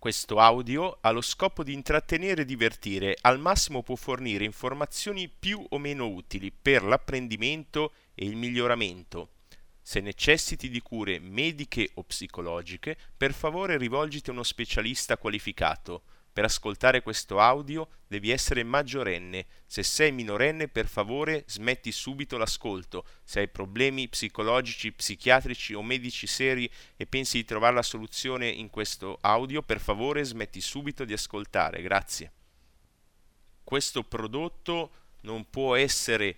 Questo audio ha lo scopo di intrattenere e divertire, al massimo può fornire informazioni più o meno utili per l'apprendimento e il miglioramento. Se necessiti di cure mediche o psicologiche, per favore rivolgiti a uno specialista qualificato. Per ascoltare questo audio devi essere maggiorenne. Se sei minorenne, per favore smetti subito l'ascolto. Se hai problemi psicologici, psichiatrici o medici seri e pensi di trovare la soluzione in questo audio, per favore smetti subito di ascoltare. Grazie. Questo prodotto non può essere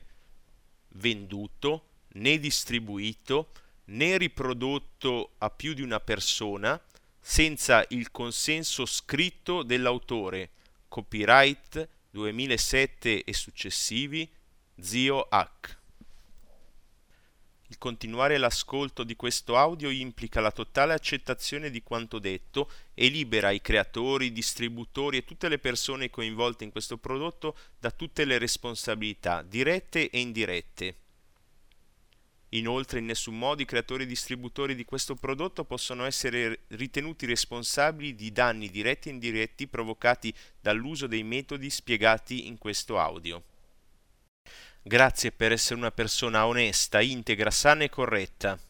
venduto né distribuito né riprodotto a più di una persona senza il consenso scritto dell'autore. Copyright 2007 e successivi Zio H. Il continuare l'ascolto di questo audio implica la totale accettazione di quanto detto e libera i creatori, i distributori e tutte le persone coinvolte in questo prodotto da tutte le responsabilità, dirette e indirette. Inoltre in nessun modo i creatori e distributori di questo prodotto possono essere ritenuti responsabili di danni diretti e indiretti provocati dall'uso dei metodi spiegati in questo audio. Grazie per essere una persona onesta, integra, sana e corretta.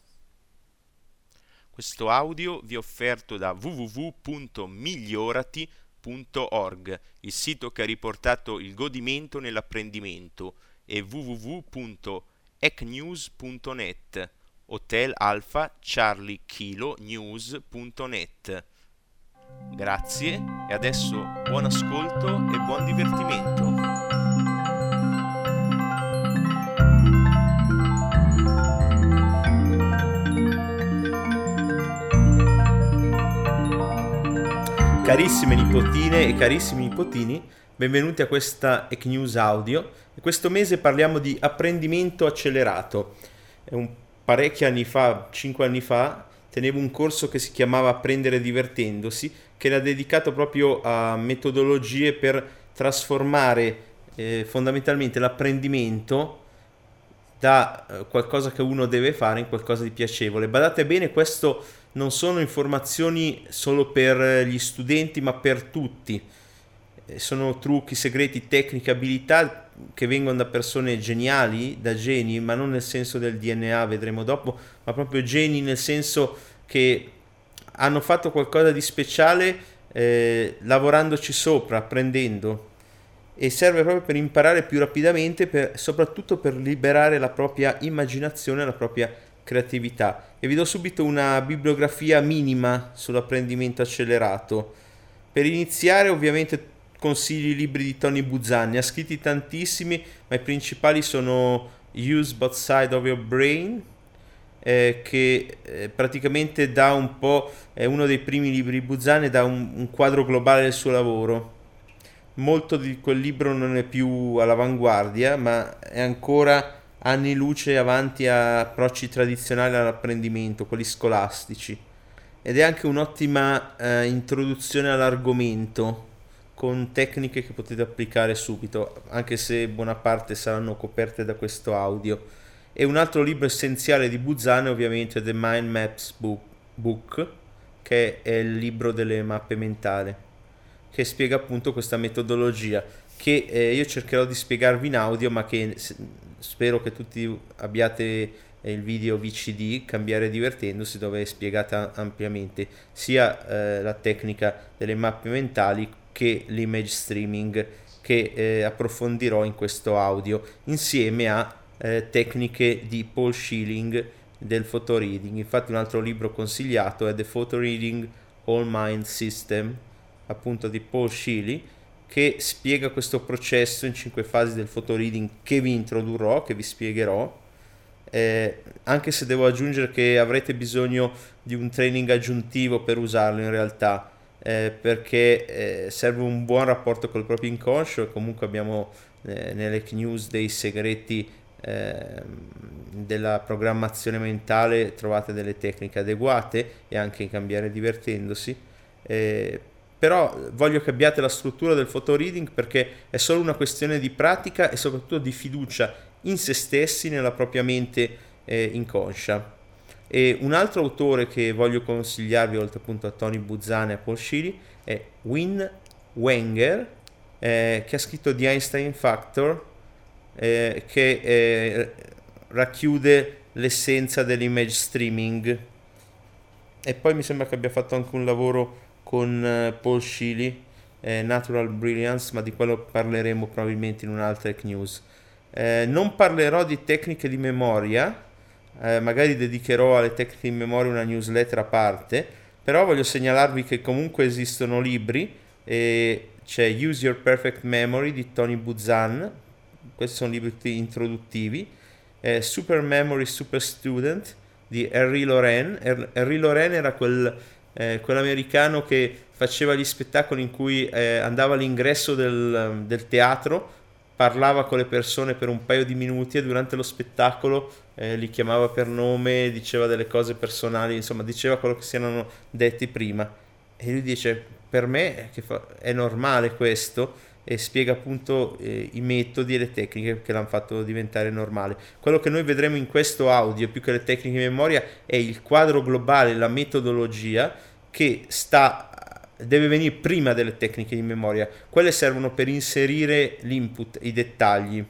Questo audio vi è offerto da www.migliorati.org, il sito che ha riportato il godimento nell'apprendimento, e www.migliorati.org ecnews.net Hotel Alpha Charlie Kilo News.net Grazie e adesso buon ascolto e buon divertimento. Carissime nipotine e carissimi nipotini, benvenuti a questa Ecnews Audio questo mese parliamo di apprendimento accelerato. Un parecchi anni fa, cinque anni fa, tenevo un corso che si chiamava Apprendere divertendosi, che era dedicato proprio a metodologie per trasformare eh, fondamentalmente l'apprendimento da eh, qualcosa che uno deve fare in qualcosa di piacevole. Badate bene, questo non sono informazioni solo per gli studenti, ma per tutti. Eh, sono trucchi, segreti, tecniche, abilità che vengono da persone geniali, da geni, ma non nel senso del DNA, vedremo dopo, ma proprio geni nel senso che hanno fatto qualcosa di speciale eh, lavorandoci sopra, apprendendo e serve proprio per imparare più rapidamente, per, soprattutto per liberare la propria immaginazione, la propria creatività. E vi do subito una bibliografia minima sull'apprendimento accelerato. Per iniziare, ovviamente consigli i libri di Tony Buzzan, ne ha scritti tantissimi, ma i principali sono Use Both Side of Your Brain, eh, che eh, praticamente dà un po', è uno dei primi libri di Buzzan e dà un, un, quadro globale del suo lavoro. Molto di quel libro non è più all'avanguardia, ma è ancora anni luce avanti a approcci tradizionali all'apprendimento, quelli scolastici. Ed è anche un'ottima eh, introduzione all'argomento con tecniche che potete applicare subito, anche se buona parte saranno coperte da questo audio. E un altro libro essenziale di Buzzane ovviamente è The Mind Maps Book, che è il libro delle mappe mentali, che spiega appunto questa metodologia che eh, io cercherò di spiegarvi in audio, ma che spero che tutti abbiate il video VCD Cambiare divertendosi dove è spiegata ampiamente sia eh, la tecnica delle mappe mentali che l'image streaming che eh, approfondirò in questo audio insieme a eh, tecniche di Paul Schilling del photo reading. Infatti un altro libro consigliato è The Photo Reading All Mind System, appunto di Paul Schilling, che spiega questo processo in cinque fasi del photo reading che vi introdurrò, che vi spiegherò. Eh, anche se devo aggiungere che avrete bisogno di un training aggiuntivo per usarlo in realtà eh, perché eh, serve un buon rapporto col proprio inconscio e comunque abbiamo eh, nelle news dei segreti ehm, della programmazione mentale trovate delle tecniche adeguate e anche in cambiare divertendosi. Eh, però voglio che abbiate la struttura del photo reading perché è solo una questione di pratica e soprattutto di fiducia in se stessi nella propria mente eh, inconscia E un altro autore che voglio consigliarvi, oltre appunto a Tony Buzzane e a Paul Shili, è Win Wenger, eh, che ha scritto The Einstein Factor, eh, che eh, racchiude l'essenza dell'image streaming. E poi mi sembra che abbia fatto anche un lavoro con eh, Paul Shili, eh, Natural Brilliance, ma di quello parleremo probabilmente in un'altra Tech News. Eh, non parlerò di tecniche di memoria, eh, magari dedicherò alle tecniche di memoria una newsletter a parte, però voglio segnalarvi che comunque esistono libri e c'è Use Your Perfect Memory di Tony Buzan, questi sono libri introduttivi, eh, Super Memory Super Student di Henry Loren. Henry Loren era quel, eh, quell'americano che faceva gli spettacoli in cui eh, andava all'ingresso del, del, teatro, parlava con le persone per un paio di minuti e durante lo spettacolo eh, li chiamava per nome, diceva delle cose personali, insomma diceva quello che si erano detti prima. E lui dice, per me è normale questo e spiega appunto eh, i metodi e le tecniche che l'hanno fatto diventare normale. Quello che noi vedremo in questo audio, più che le tecniche di memoria, è il quadro globale, la metodologia che sta deve venire prima delle tecniche di memoria. Quelle servono per inserire l'input, i dettagli.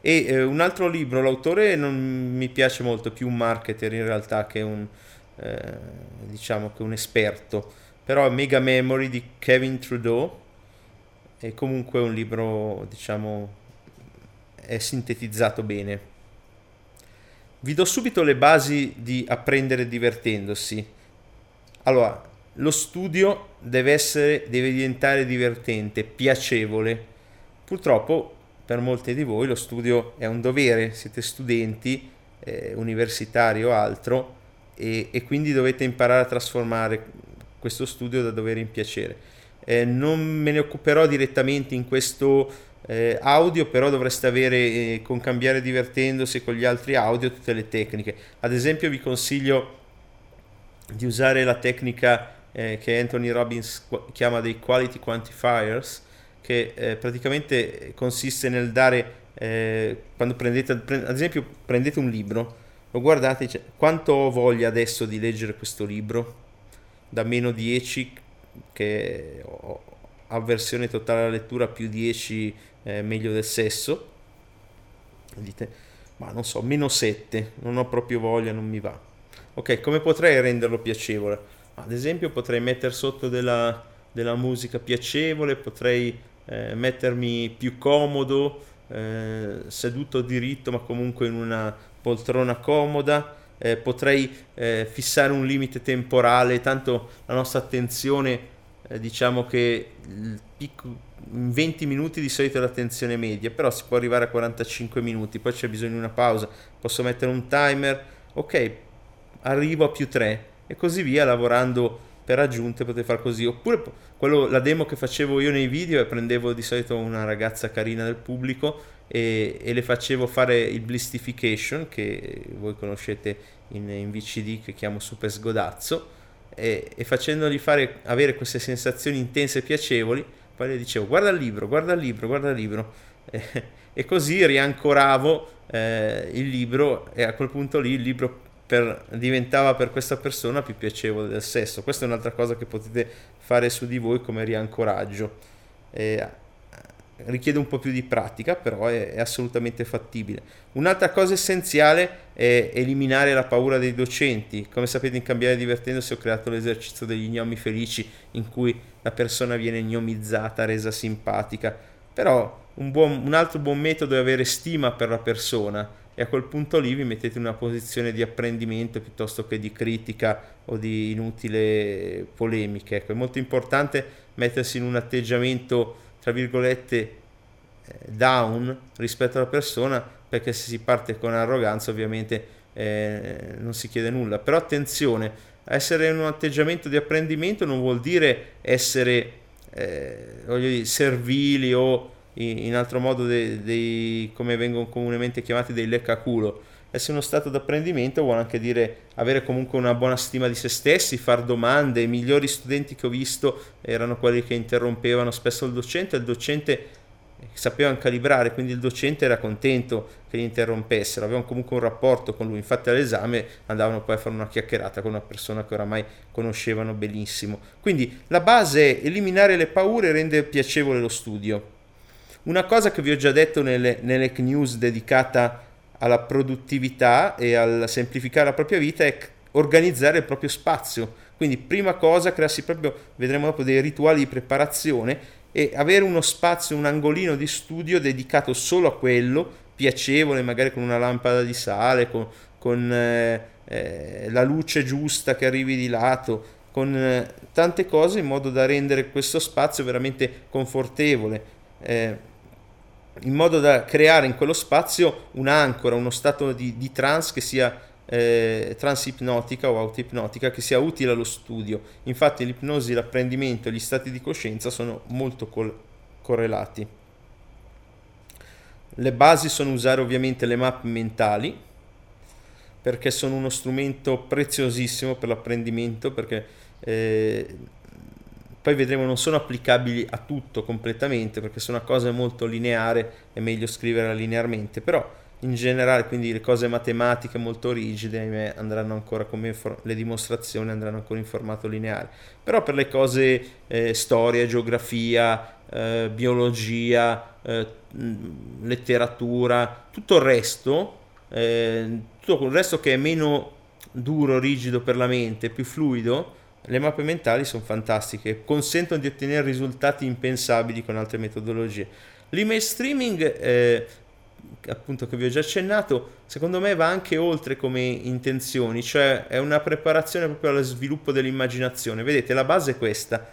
E eh, un altro libro, l'autore non mi piace molto, più un marketer in realtà che un, eh, diciamo che un esperto, però Mega Memory di Kevin Trudeau è comunque un libro, diciamo, è sintetizzato bene. Vi do subito le basi di apprendere divertendosi. Allora, lo studio deve, essere, deve diventare divertente, piacevole. Purtroppo per molti di voi lo studio è un dovere, siete studenti eh, universitari o altro e, e, quindi dovete imparare a trasformare questo studio da dovere in piacere. Eh, non me ne occuperò direttamente in questo eh, audio, però dovreste avere eh, con cambiare divertendosi con gli altri audio tutte le tecniche. Ad esempio vi consiglio di usare la tecnica eh, che Anthony Robbins chiama dei quality quantifiers, che eh, praticamente consiste nel dare, eh, quando prendete, pre- ad esempio prendete un libro, lo guardate e quanto ho voglia adesso di leggere questo libro, da meno 10 che ho avversione totale alla lettura, più 10 eh, meglio del sesso, dite, ma non so, meno 7, non ho proprio voglia, non mi va. Ok, come potrei renderlo piacevole? Ad esempio potrei mettere sotto della, della musica piacevole, potrei eh, mettermi più comodo, eh, seduto diritto ma comunque in una poltrona comoda, eh, potrei eh, fissare un limite temporale, tanto la nostra attenzione eh, diciamo che picco, in 20 minuti di solito è l'attenzione media, però si può arrivare a 45 minuti, poi c'è bisogno di una pausa, posso mettere un timer, ok, arrivo a più 3 e così via lavorando per aggiunte potete fare così. Oppure quello, la demo che facevo io nei video è prendevo di solito una ragazza carina del pubblico e, e le facevo fare il blistification che voi conoscete in, in VCD che chiamo super sgodazzo e, e facendogli fare, avere queste sensazioni intense e piacevoli poi le dicevo guarda il libro, guarda il libro, guarda il libro. E, e così riancoravo eh, il libro e a quel punto lì il libro per, diventava per questa persona più piacevole del sesso. Questa è un'altra cosa che potete fare su di voi come riancoraggio. Eh, richiede un po' più di pratica, però è, è, assolutamente fattibile. Un'altra cosa essenziale è eliminare la paura dei docenti. Come sapete in Cambiare Divertendosi ho creato l'esercizio degli gnomi felici in cui la persona viene gnomizzata, resa simpatica. Però un, buon, un altro buon metodo è avere stima per la persona e a quel punto lì vi mettete in una posizione di apprendimento piuttosto che di critica o di inutile polemica. Ecco, è molto importante mettersi in un atteggiamento, tra virgolette, eh, down rispetto alla persona, perché se si parte con arroganza ovviamente eh, non si chiede nulla. Però attenzione, essere in un atteggiamento di apprendimento non vuol dire essere eh, dire, servili o in altro modo dei, dei, come vengono comunemente chiamati dei leccaculo. Essere uno stato d'apprendimento vuole anche dire avere comunque una buona stima di se stessi, fare domande. I migliori studenti che ho visto erano quelli che interrompevano spesso il docente. Il docente sapevano calibrare, quindi il docente era contento che li interrompessero, avevano comunque un rapporto con lui, infatti all'esame andavano poi a fare una chiacchierata con una persona che oramai conoscevano benissimo. Quindi la base è eliminare le paure e rendere piacevole lo studio. Una cosa che vi ho già detto nelle, nelle news dedicata alla produttività e al semplificare la propria vita è organizzare il proprio spazio. Quindi prima cosa, crearsi proprio, vedremo dopo, dei rituali di preparazione e avere uno spazio, un angolino di studio dedicato solo a quello, piacevole, magari con una lampada di sale, con, con eh, eh, la luce giusta che arrivi di lato, con eh, tante cose in modo da rendere questo spazio veramente confortevole, eh, in modo da creare in quello spazio un'ancora, uno stato di, di trance che sia eh, transipnotica o autoipnotica che sia utile allo studio. Infatti l'ipnosi, l'apprendimento e gli stati di coscienza sono molto col- correlati. Le basi sono usare ovviamente le mappe mentali perché sono uno strumento preziosissimo per l'apprendimento perché eh, poi vedremo non sono applicabili a tutto completamente perché se una cosa è molto lineare è meglio scriverla linearmente però in generale, quindi le cose matematiche molto rigide, ahimè, andranno ancora come for- le dimostrazioni andranno ancora in formato lineare. Però per le cose eh, storia, geografia, eh, biologia, eh, letteratura, tutto il resto, eh, tutto il resto che è meno duro, rigido per la mente, più fluido, le mappe mentali sono fantastiche, consentono di ottenere risultati impensabili con altre metodologie. L'email streaming eh, appunto che vi ho già accennato, secondo me va anche oltre come intenzioni, cioè è una preparazione proprio allo sviluppo dell'immaginazione. Vedete, la base è questa.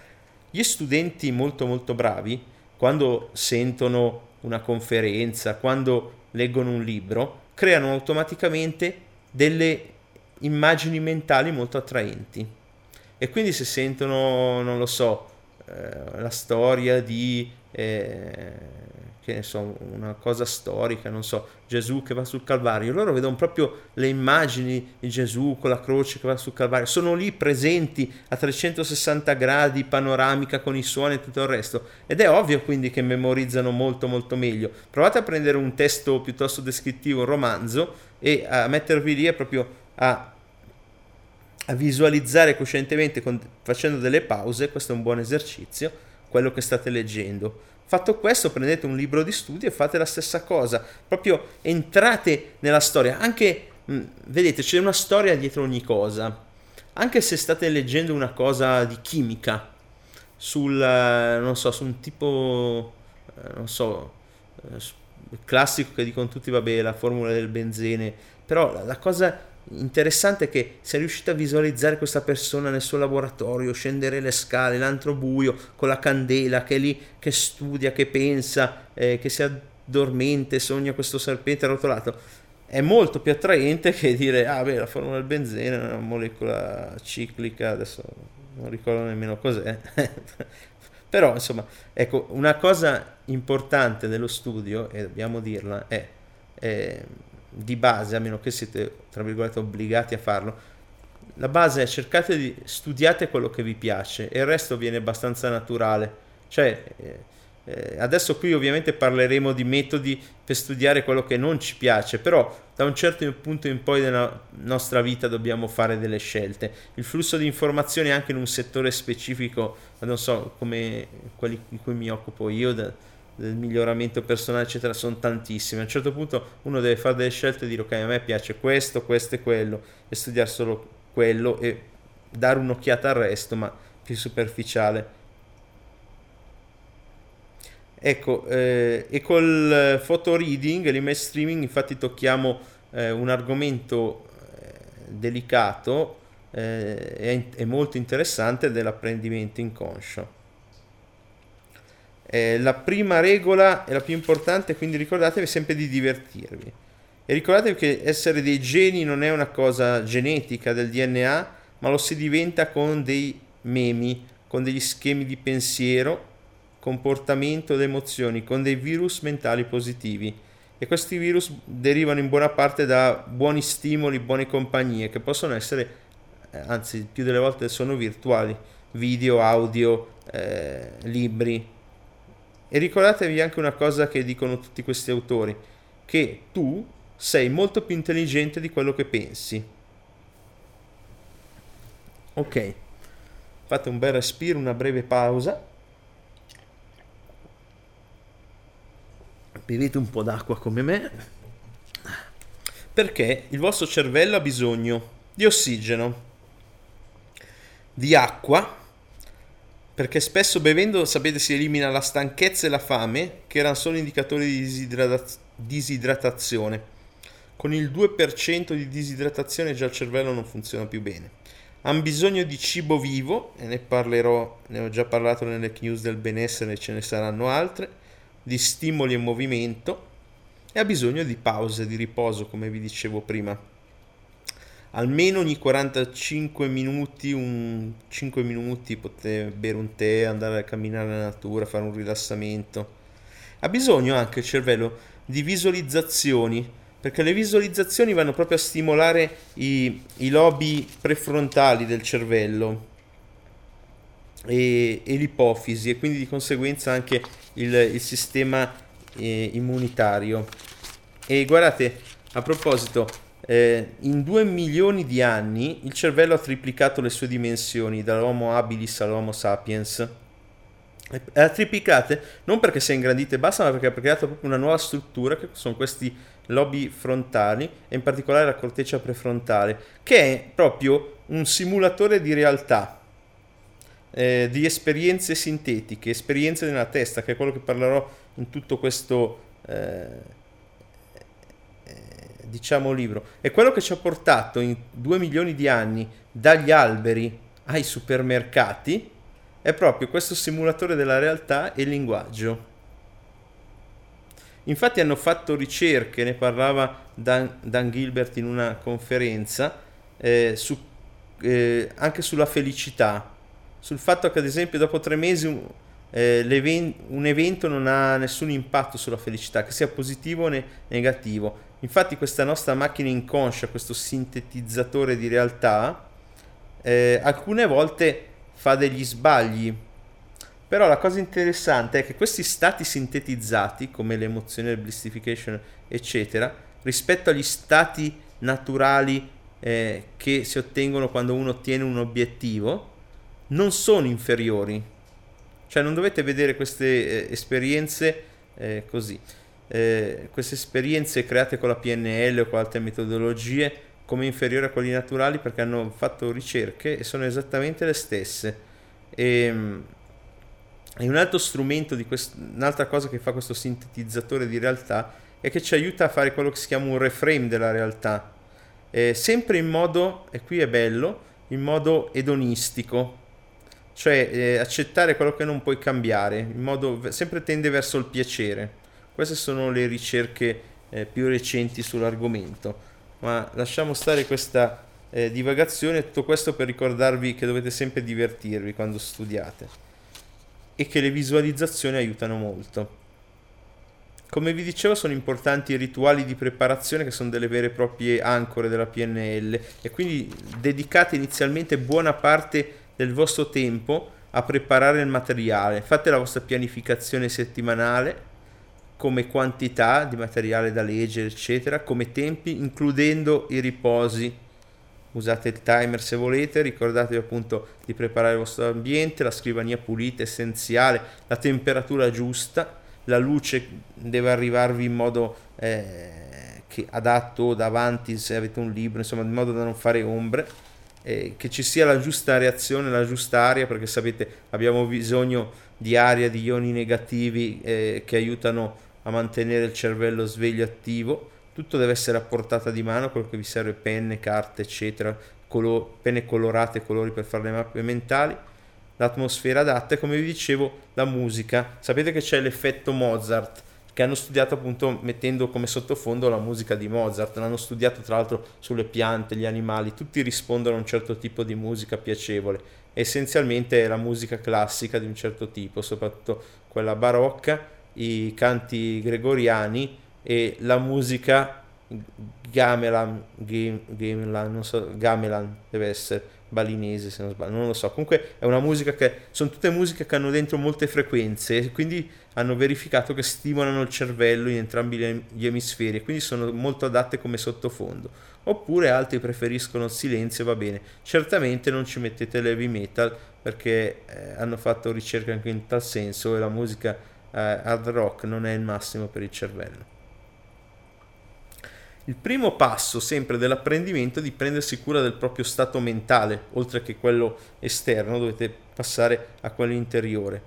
Gli studenti molto molto bravi, quando sentono una conferenza, quando leggono un libro, creano automaticamente delle immagini mentali molto attraenti. E quindi se sentono, non lo so, eh, la storia di... Eh, che ne so, una cosa storica, non so, Gesù che va sul Calvario, loro vedono proprio le immagini di Gesù con la croce che va sul Calvario, sono lì presenti a 360 gradi, panoramica con i suoni e tutto il resto, ed è ovvio quindi che memorizzano molto molto meglio. Provate a prendere un testo piuttosto descrittivo, un romanzo, e a mettervi lì e proprio a a visualizzare coscientemente con, facendo delle pause, questo è un buon esercizio, quello che state leggendo. Fatto questo, prendete un libro di studio e fate la stessa cosa, proprio entrate nella storia, anche, mh, vedete, c'è una storia dietro ogni cosa, anche se state leggendo una cosa di chimica, sul, eh, non so, su un tipo, eh, non so, eh, classico che dicono tutti, vabbè, la formula del benzene, però la cosa interessante che sei riuscito a visualizzare questa persona nel suo laboratorio, scendere le scale, l'antro buio, con la candela, che è lì, che studia, che pensa, eh, che si addormente, sogna questo serpente arrotolato. È molto più attraente che dire, ah beh, la formula del benzene è una molecola ciclica, adesso non ricordo nemmeno cos'è. Però, insomma, ecco, una cosa importante dello studio, e dobbiamo dirla, è... è di base, a meno che siete, tra virgolette, obbligati a farlo, la base è cercate di studiate quello che vi piace e il resto viene abbastanza naturale. Cioè, eh, eh, adesso qui ovviamente parleremo di metodi per studiare quello che non ci piace, però da un certo punto in poi della nostra vita dobbiamo fare delle scelte. Il flusso di informazioni anche in un settore specifico, non so, come quelli di cui mi occupo io, da, del miglioramento personale, eccetera, sono tantissime. A un certo punto uno deve fare delle scelte e dire ok, a me piace questo, questo e quello, e studiare solo quello e dare un'occhiata al resto, ma più superficiale. Ecco, eh, e col photo reading, l'email streaming, infatti tocchiamo eh, un argomento eh, delicato e eh, molto interessante dell'apprendimento inconscio. Eh, la prima regola e la più importante, quindi ricordatevi sempre di divertirvi. E ricordatevi che essere dei geni non è una cosa genetica del DNA, ma lo si diventa con dei memi, con degli schemi di pensiero, comportamento ed emozioni, con dei virus mentali positivi. E questi virus derivano in buona parte da buoni stimoli, buone compagnie, che possono essere, eh, anzi più delle volte sono virtuali, video, audio, eh, libri, E ricordatevi anche una cosa che dicono tutti questi autori, che tu sei molto più intelligente di quello che pensi. Ok, fate un bel respiro, una breve pausa. Bevete un po' d'acqua come me. Perché il vostro cervello ha bisogno di ossigeno, di acqua perché spesso bevendo, sapete, si elimina la stanchezza e la fame, che erano solo indicatori di disidratazione disidratazione. Con il 2% di disidratazione già il cervello non funziona più bene. Hanno bisogno di cibo vivo, e ne parlerò, ne ho già parlato nelle news del benessere, e ce ne saranno altre, di stimoli e movimento, e ha bisogno di pause, di riposo, come vi dicevo prima. Almeno ogni 45 minuti, un 5 minuti potete bere un tè, andare a camminare nella natura, fare un rilassamento. Ha bisogno anche il cervello di visualizzazioni, perché le visualizzazioni vanno proprio a stimolare i, i lobi prefrontali del cervello e, e, l'ipofisi e quindi di conseguenza anche il, il sistema eh, immunitario. E guardate, a proposito, eh, in due milioni di anni il cervello ha triplicato le sue dimensioni, dall'Homo habilis all'Homo sapiens. Ha triplicate non perché si è ingrandita e basta, ma perché ha creato proprio una nuova struttura che sono questi lobi frontali e in particolare la corteccia prefrontale, che è proprio un simulatore di realtà, eh, di esperienze sintetiche, esperienze nella testa, che è quello che parlerò in tutto questo eh, diciamo libro. È quello che ci ha portato in due milioni di anni dagli alberi ai supermercati è proprio questo simulatore della realtà e il linguaggio. Infatti hanno fatto ricerche, ne parlava Dan, Dan Gilbert in una conferenza, eh, su, eh, anche sulla felicità, sul fatto che ad esempio dopo tre mesi un, eh, un evento non ha nessun impatto sulla felicità, che sia positivo o ne- negativo. Infatti questa nostra macchina inconscia, questo sintetizzatore di realtà, eh, alcune volte fa degli sbagli. Però la cosa interessante è che questi stati sintetizzati, come l'emozione, il blissification, eccetera, rispetto agli stati naturali eh, che si ottengono quando uno ottiene un obiettivo, non sono inferiori. Cioè non dovete vedere queste eh, esperienze eh, così. Eh, queste esperienze create con la PNL o con altre metodologie come inferiore a quelli naturali perché hanno fatto ricerche e sono esattamente le stesse. E, ehm, e un altro strumento, di quest- un'altra cosa che fa questo sintetizzatore di realtà è che ci aiuta a fare quello che si chiama un reframe della realtà, eh, sempre in modo, e qui è bello, in modo edonistico, cioè eh, accettare quello che non puoi cambiare, modo sempre tende verso il piacere. Queste sono le ricerche eh, più recenti sull'argomento ma lasciamo stare questa eh, divagazione, tutto questo per ricordarvi che dovete sempre divertirvi quando studiate e che le visualizzazioni aiutano molto. Come vi dicevo sono importanti i rituali di preparazione che sono delle vere e proprie ancore della PNL e quindi dedicate inizialmente buona parte del vostro tempo a preparare il materiale. Fate la vostra pianificazione settimanale come quantità di materiale da leggere, eccetera, come tempi, includendo i riposi. Usate il timer se volete, ricordatevi appunto di preparare il vostro ambiente, la scrivania pulita, essenziale, la temperatura giusta, la luce deve arrivarvi in modo eh, che adatto davanti se avete un libro, insomma, in modo da non fare ombre, eh, che ci sia la giusta reazione, la giusta aria, perché sapete abbiamo bisogno di aria, di ioni negativi eh, che aiutano a mantenere il cervello sveglio e attivo. Tutto deve essere a portata di mano, quello che vi serve penne, carte, eccetera, colo- penne colorate, colori per fare le mappe mentali, l'atmosfera adatta e come vi dicevo la musica. Sapete che c'è l'effetto Mozart che hanno studiato appunto mettendo come sottofondo la musica di Mozart, l'hanno studiato tra l'altro sulle piante, gli animali, tutti rispondono a un certo tipo di musica piacevole. Essenzialmente è la musica classica di un certo tipo, soprattutto quella barocca i canti gregoriani e la musica gamelan, gamelan, non so, gamelan deve essere balinese se non sbaglio, non lo so. Comunque è una musica che sono tutte musiche che hanno dentro molte frequenze quindi hanno verificato che stimolano il cervello in entrambi gli emisferi e quindi sono molto adatte come sottofondo. Oppure altri preferiscono il silenzio, va bene. Certamente non ci mettete l'heavy metal perché eh, hanno fatto ricerche anche in tal senso e la musica hard rock non è il massimo per il cervello. Il primo passo sempre dell'apprendimento è di prendersi cura del proprio stato mentale, oltre che quello esterno, dovete passare a quello interiore.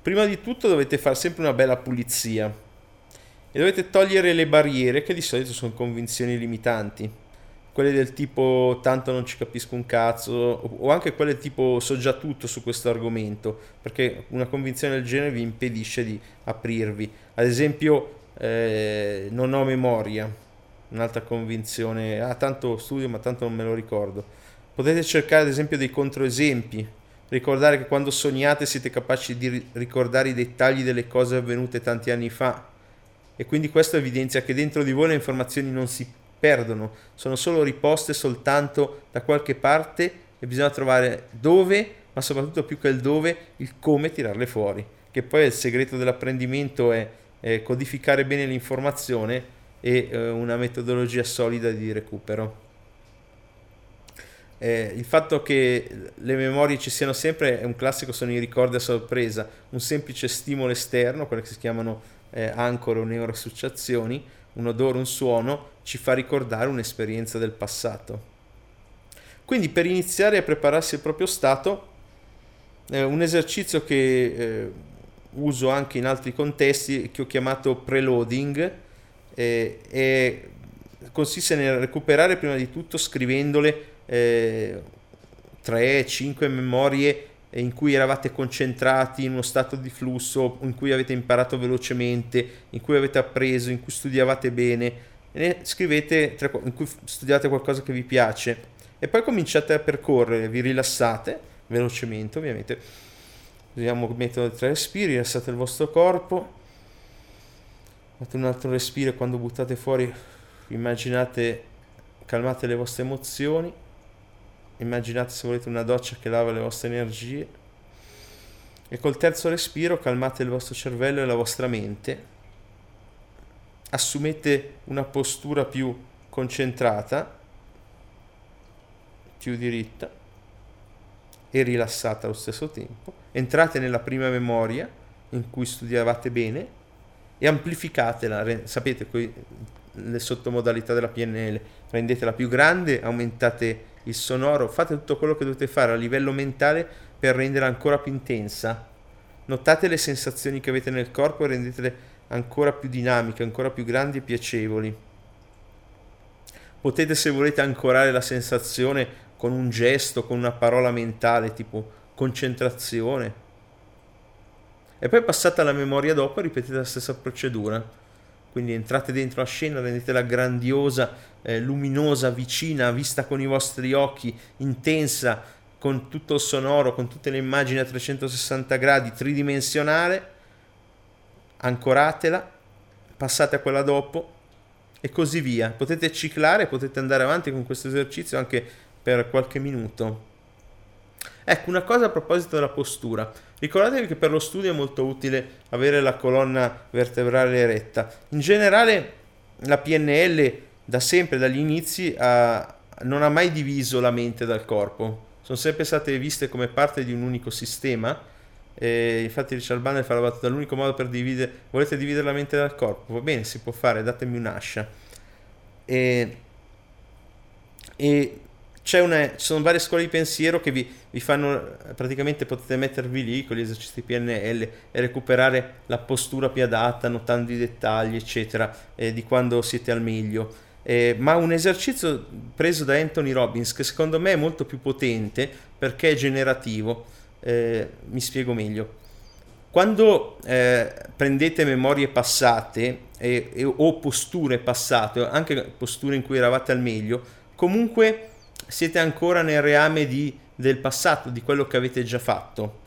Prima di tutto dovete fare sempre una bella pulizia e dovete togliere le barriere che di solito sono convinzioni limitanti, quelle del tipo tanto non ci capisco un cazzo o anche quelle tipo so già tutto su questo argomento, perché una convinzione del genere vi impedisce di aprirvi. Ad esempio eh, non ho memoria, un'altra convinzione, ah tanto studio ma tanto non me lo ricordo. Potete cercare ad esempio dei controesempi, ricordare che quando sognate siete capaci di ricordare i dettagli delle cose avvenute tanti anni fa e quindi questo evidenzia che dentro di voi le informazioni non si perdono, sono solo riposte soltanto da qualche parte e bisogna trovare dove, ma soprattutto più che il dove, il come tirarle fuori, che poi il segreto dell'apprendimento è, è codificare bene l'informazione e eh, una metodologia solida di recupero. Eh, il fatto che le memorie ci siano sempre è un classico, sono i ricordi a sorpresa, un semplice stimolo esterno, quelle che si chiamano eh, ancore o neuroassociazioni, un odore, un suono, ci fa ricordare un'esperienza del passato. Quindi per iniziare a prepararsi al proprio stato, eh, un esercizio che eh, uso anche in altri contesti, che ho chiamato preloading, eh, consiste nel recuperare prima di tutto scrivendole eh, 3-5 memorie in cui eravate concentrati in uno stato di flusso, in cui avete imparato velocemente, in cui avete appreso, in cui studiavate bene, ne scrivete in cui studiate qualcosa che vi piace. E poi cominciate a percorrere, vi rilassate velocemente ovviamente. Usiamo il metodo tre respiri, rilassate il vostro corpo. Fate un altro respiro quando buttate fuori immaginate calmate le vostre emozioni immaginate se volete una doccia che lava le vostre energie. E col terzo respiro calmate il vostro cervello e la vostra mente. Assumete una postura più concentrata più diritta e rilassata allo stesso tempo. Entrate nella prima memoria in cui studiavate bene e amplificatela, sapete le sottomodalità della PNL, rendetela più grande, aumentate il sonoro, fate tutto quello che dovete fare a livello mentale per renderla ancora più intensa. Notate le sensazioni che avete nel corpo e rendetele ancora più dinamiche, ancora più grandi e piacevoli. Potete se volete ancorare la sensazione con un gesto, con una parola mentale tipo concentrazione, e poi passata la memoria dopo ripetete la stessa procedura. Quindi entrate dentro la scena, rendetela grandiosa, eh, luminosa, vicina, vista con i vostri occhi, intensa, con tutto il sonoro, con tutte le immagini a 360 gradi, tridimensionale. Ancoratela, passate a quella dopo e così via. Potete ciclare, potete andare avanti con questo esercizio anche per qualche minuto. Ecco, una cosa a proposito della postura. Ricordatevi che per lo studio è molto utile avere la colonna vertebrale eretta. In generale la PNL da sempre, dagli inizi, ha, non ha mai diviso la mente dal corpo. Sono sempre state viste come parte di un unico sistema. E infatti Richard Banner fa la battuta, l'unico modo per dividere, volete dividere la mente dal corpo? Va bene, si può fare, datemi un'ascia. E, e una, ci sono varie scuole di pensiero che vi, vi, fanno praticamente potete mettervi lì con gli esercizi PNL e recuperare la postura più adatta, notando i dettagli, eccetera, eh, di quando siete al meglio. Eh, ma un esercizio preso da Anthony Robbins che secondo me è molto più potente perché è generativo. Eh, mi spiego meglio. Quando eh, prendete memorie passate e, e, o posture passate, anche posture in cui eravate al meglio, comunque siete ancora nel reame di, del passato, di quello che avete già fatto.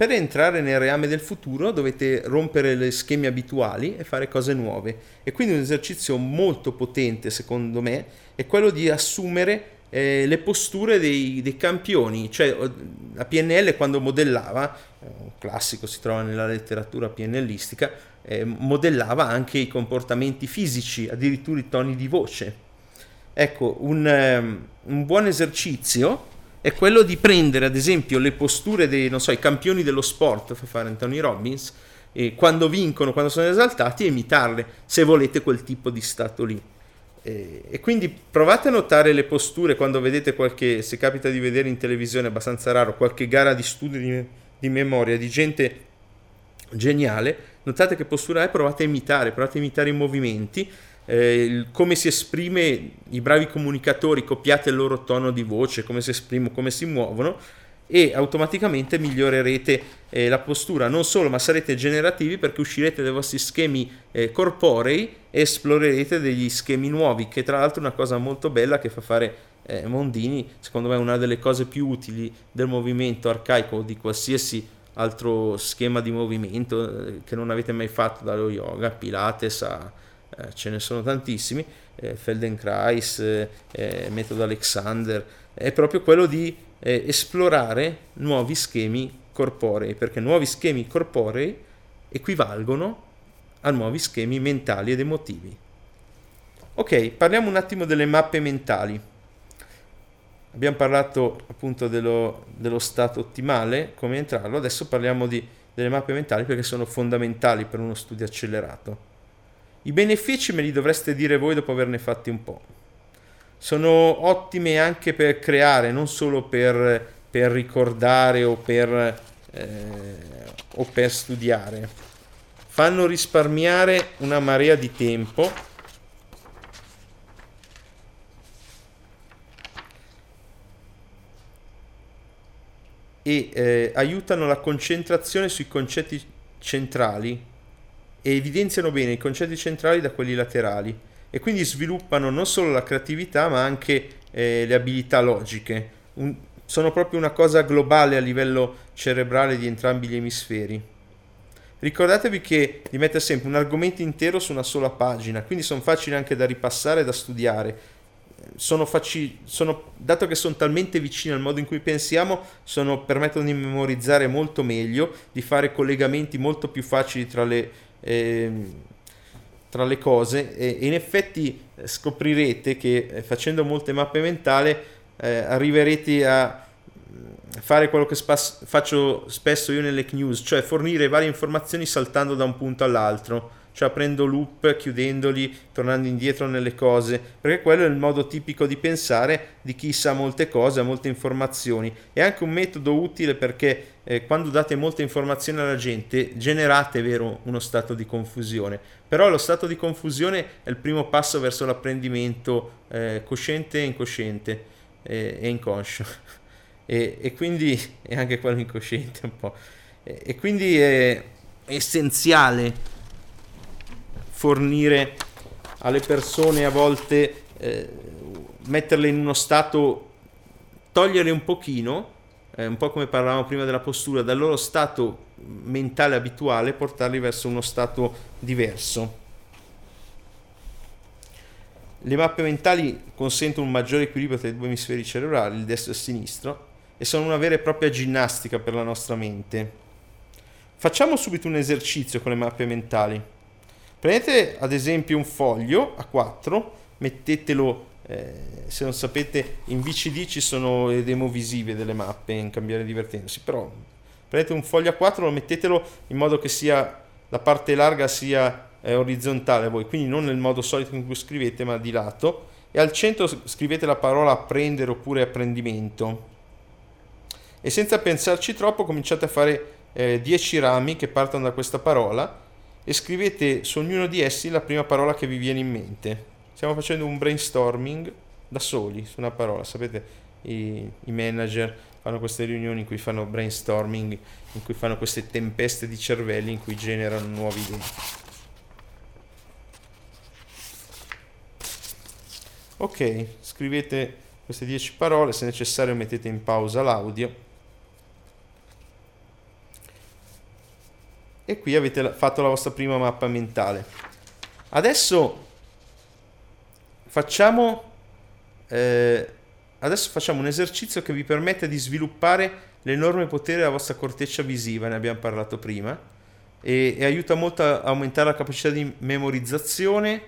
Per entrare nel reame del futuro dovete rompere le schemi abituali e fare cose nuove. E quindi un esercizio molto potente, secondo me, è quello di assumere eh, le posture dei, dei, campioni, cioè la PNL quando modellava, eh, un classico si trova nella letteratura PNListica, eh, modellava anche i comportamenti fisici, addirittura i toni di voce. Ecco, un, um, un buon esercizio è quello di prendere ad esempio le posture dei so, campioni dello sport, fa fare Anthony Robbins, e quando vincono, quando sono esaltati, imitarle, se volete quel tipo di stato lì. E, e, quindi provate a notare le posture quando vedete qualche, se capita di vedere in televisione, abbastanza raro, qualche gara di studio di, di memoria di gente geniale, notate che postura è, provate a imitare, provate a imitare i movimenti, eh, come si esprime i bravi comunicatori, copiate il loro tono di voce, come si esprimono, come si muovono e automaticamente migliorerete eh, la postura, non solo, ma sarete generativi perché uscirete dai vostri schemi eh, corporei e esplorerete degli schemi nuovi, che tra l'altro è una cosa molto bella che fa fare eh, Mondini, secondo me è una delle cose più utili del movimento arcaico o di qualsiasi altro schema di movimento eh, che non avete mai fatto dallo yoga, Pilates a, eh, ce ne sono tantissimi, eh, Feldenkrais, eh, metodo Alexander, è proprio quello di eh, esplorare nuovi schemi corporei, perché nuovi schemi corporei equivalgono a nuovi schemi mentali ed emotivi. Ok, parliamo un attimo delle mappe mentali. Abbiamo parlato appunto dello, dello stato ottimale, come entrarlo, adesso parliamo di, delle mappe mentali perché sono fondamentali per uno studio accelerato. I benefici me li dovreste dire voi dopo averne fatti un po' sono ottime anche per creare, non solo per, per ricordare o per, eh, o per studiare. Fanno risparmiare una marea di tempo. E eh, aiutano la concentrazione sui concetti centrali e evidenziano bene i concetti centrali da quelli laterali e quindi sviluppano non solo la creatività ma anche eh, le abilità logiche. Un, sono proprio una cosa globale a livello cerebrale di entrambi gli emisferi. Ricordatevi che di mettere sempre un argomento intero su una sola pagina, quindi sono facili anche da ripassare e da studiare. Sono facili, sono, dato che sono talmente vicini al modo in cui pensiamo, sono, permettono di memorizzare molto meglio, di fare collegamenti molto più facili tra le, eh, tra le cose e in effetti eh, scoprirete che eh, facendo molte mappe mentali eh, arriverete a mm, fare quello che spas- faccio spesso io nelle news, cioè fornire varie informazioni saltando da un punto all'altro cioè aprendo loop, chiudendoli, tornando indietro nelle cose, perché quello è il modo tipico di pensare di chi sa molte cose, ha molte informazioni. È anche un metodo utile perché eh, quando date molte informazioni alla gente generate, vero, uno stato di confusione. Però lo stato di confusione è il primo passo verso l'apprendimento eh, cosciente e incosciente eh, e inconscio. e, e, quindi è anche quello incosciente un po'. E, e quindi è essenziale fornire alle persone a volte, eh, metterle in uno stato, toglierle un pochino, eh, un po' come parlavamo prima della postura, dal loro stato mentale abituale, portarli verso uno stato diverso. Le mappe mentali consentono un maggiore equilibrio tra i due emisferi cerebrali, il destro e il sinistro, e sono una vera e propria ginnastica per la nostra mente. Facciamo subito un esercizio con le mappe mentali. Prendete ad esempio un foglio a 4, mettetelo, eh, se non sapete, in VCD ci sono le demo visive delle mappe in cambiare divertendosi, però prendete un foglio a 4, lo mettetelo in modo che sia la parte larga sia eh, orizzontale voi, quindi non nel modo solito in cui scrivete, ma di lato, e al centro scrivete la parola apprendere oppure apprendimento. E senza pensarci troppo cominciate a fare 10 eh, rami che partono da questa parola e scrivete su ognuno di essi la prima parola che vi viene in mente. Stiamo facendo un brainstorming da soli su una parola. Sapete, i, i manager fanno queste riunioni in cui fanno brainstorming, in cui fanno queste tempeste di cervelli in cui generano nuove idee. Ok, scrivete queste 10 parole, se necessario mettete in pausa l'audio e qui avete fatto la vostra prima mappa mentale. Adesso facciamo eh, adesso facciamo un esercizio che vi permette di sviluppare l'enorme potere della vostra corteccia visiva, ne abbiamo parlato prima, e, e aiuta molto a aumentare la capacità di memorizzazione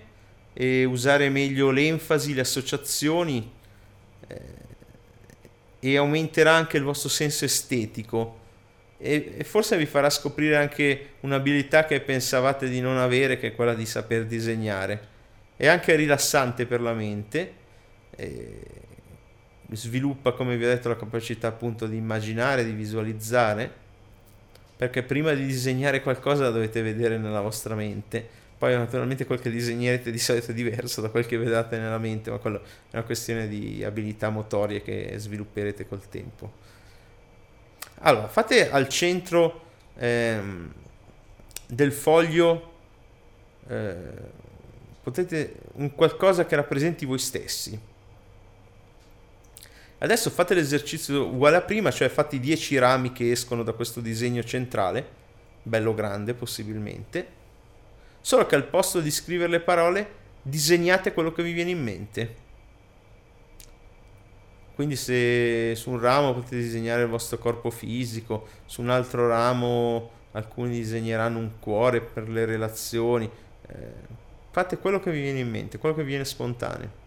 e usare meglio l'enfasi, le associazioni eh, e aumenterà anche il vostro senso estetico e, e, forse vi farà scoprire anche un'abilità che pensavate di non avere, che è quella di saper disegnare. È anche rilassante per la mente. Sviluppa, come vi ho detto, la capacità appunto di immaginare, di visualizzare, perché prima di disegnare qualcosa dovete vedere nella vostra mente. Poi naturalmente quel che disegnerete di solito è diverso da quel che vedete nella mente, ma quello è una questione di abilità motorie che svilupperete col tempo. Allora, fate al centro ehm, del foglio eh, potete un qualcosa che rappresenti voi stessi Adesso fate l'esercizio uguale a prima, cioè fate i 10 rami che escono da questo disegno centrale, bello grande possibilmente, solo che al posto di scrivere le parole disegnate quello che vi viene in mente. Quindi se su un ramo potete disegnare il vostro corpo fisico, su un altro ramo alcuni disegneranno un cuore per le relazioni, eh, fate quello che vi viene in mente, quello che vi viene spontaneo.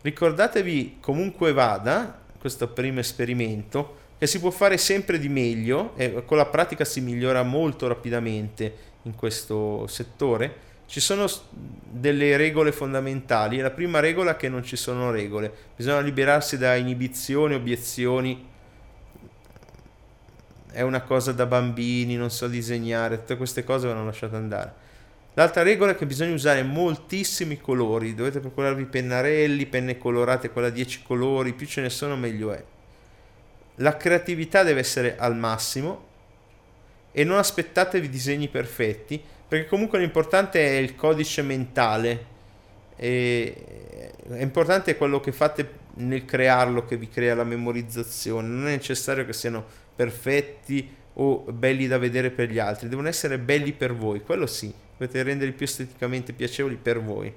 Ricordatevi comunque vada, questo primo esperimento, che si può fare sempre di meglio e con la pratica si migliora molto rapidamente in questo settore. Ci sono delle regole fondamentali. La prima regola è che non ci sono regole, bisogna liberarsi da inibizioni, obiezioni. È una cosa da bambini, non so disegnare, tutte queste cose vanno lasciate andare. L'altra regola è che bisogna usare moltissimi colori, dovete procurarvi pennarelli, penne colorate, quella 10 colori, più ce ne sono meglio è. La creatività deve essere al massimo e non aspettatevi disegni perfetti, perché comunque l'importante è il codice mentale. E è importante quello che fate nel crearlo che vi crea la memorizzazione, non è necessario che siano perfetti o belli da vedere per gli altri, devono essere belli per voi, quello sì dovete renderli più esteticamente piacevoli per voi.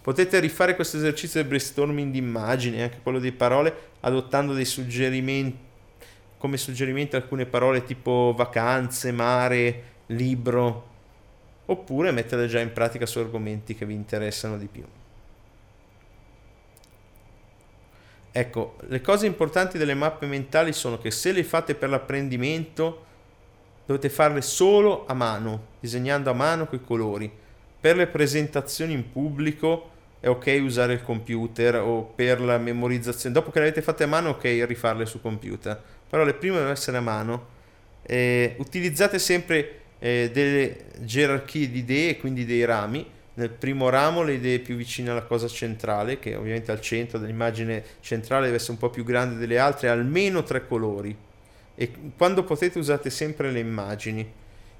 Potete rifare questo esercizio del brainstorming di immagini, anche quello di parole, adottando dei suggerimenti, come suggerimenti alcune parole tipo vacanze, mare, libro, oppure metterle già in pratica su argomenti che vi interessano di più. Ecco, le cose importanti delle mappe mentali sono che se le fate per l'apprendimento, dovete farle solo a mano, disegnando a mano coi colori. Per le presentazioni in pubblico è ok usare il computer o per la memorizzazione. Dopo che le avete fatte a mano, ok rifarle su computer. Però le prime devono essere a mano. Eh, utilizzate sempre eh, delle gerarchie di idee, quindi dei rami. Nel primo ramo le idee più vicine alla cosa centrale, che ovviamente al centro dell'immagine centrale deve essere un po' più grande delle altre, almeno tre colori e quando potete usate sempre le immagini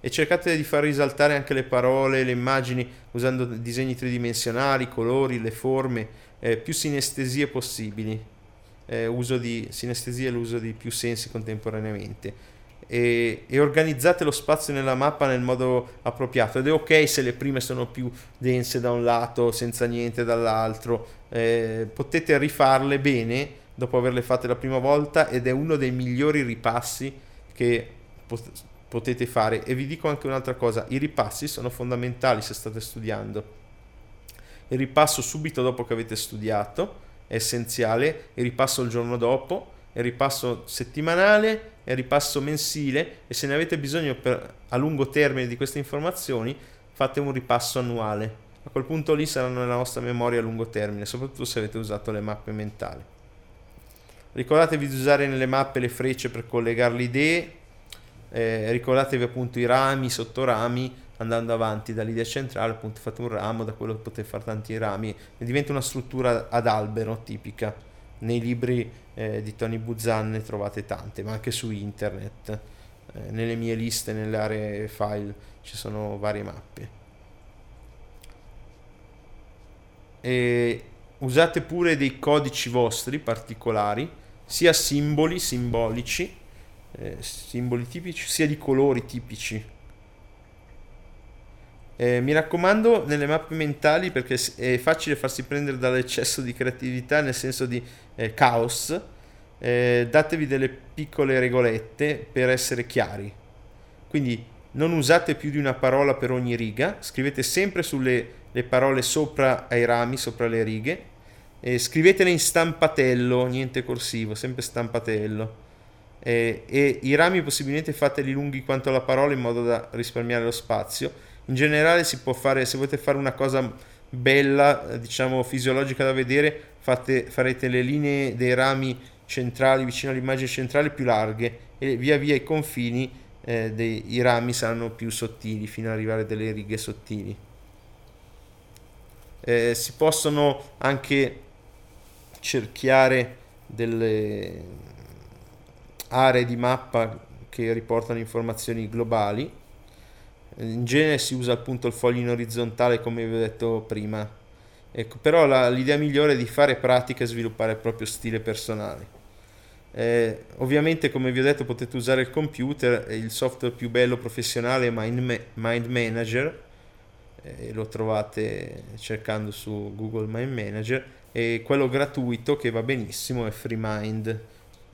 e cercate di far risaltare anche le parole, le immagini usando disegni tridimensionali, colori, le forme, eh, più sinestesie possibili. Eh, uso di sinestesia e l'uso di più sensi contemporaneamente. E, e, organizzate lo spazio nella mappa nel modo appropriato ed è ok se le prime sono più dense da un lato senza niente dall'altro eh, potete rifarle bene dopo averle fatte la prima volta ed è uno dei migliori ripassi che pot- potete fare. E vi dico anche un'altra cosa, i ripassi sono fondamentali se state studiando. Il ripasso subito dopo che avete studiato essenziale, il ripasso il giorno dopo, il ripasso settimanale, il ripasso mensile e se ne avete bisogno per, a lungo termine di queste informazioni fate un ripasso annuale. A quel punto lì saranno nella vostra memoria a lungo termine, soprattutto se avete usato le mappe mentali. Ricordatevi di usare nelle mappe le frecce per collegare le idee, eh, ricordatevi appunto i rami, i sottorami, andando avanti dall'idea centrale, appunto fate un ramo, da quello potete fare tanti rami, e diventa una struttura ad albero tipica. Nei libri eh, di Tony Buzzan ne trovate tante, ma anche su internet. Eh, nelle mie liste, nelle aree file, ci sono varie mappe. E usate pure dei codici vostri particolari sia simboli simbolici, eh, simboli tipici, sia di colori tipici. Eh, mi raccomando nelle mappe mentali perché è facile farsi prendere dall'eccesso di creatività nel senso di eh, caos. Eh, datevi delle piccole regolette per essere chiari. Quindi non usate più di una parola per ogni riga, scrivete sempre sulle parole sopra ai rami, sopra le righe, e scrivetele in stampatello, niente corsivo, sempre stampatello. E, e i rami possibilmente fateli lunghi quanto la parola in modo da risparmiare lo spazio in generale si può fare, se volete fare una cosa bella, diciamo fisiologica da vedere, fate, farete le linee dei rami centrali vicino all'immagine centrale più larghe e via via i confini eh, dei rami saranno più sottili fino ad arrivare a delle righe sottili. Eh, si possono anche cerchiare delle aree di mappa che riportano informazioni globali in genere si usa appunto il foglio in orizzontale come vi ho detto prima. Ecco, però la, l'idea migliore è di fare pratica e sviluppare il proprio stile personale. Eh, ovviamente come vi ho detto potete usare il computer il software più bello professionale è Mind, Mind Manager. Eh, lo trovate cercando su Google Mind Manager. E quello gratuito che va benissimo è FreeMind.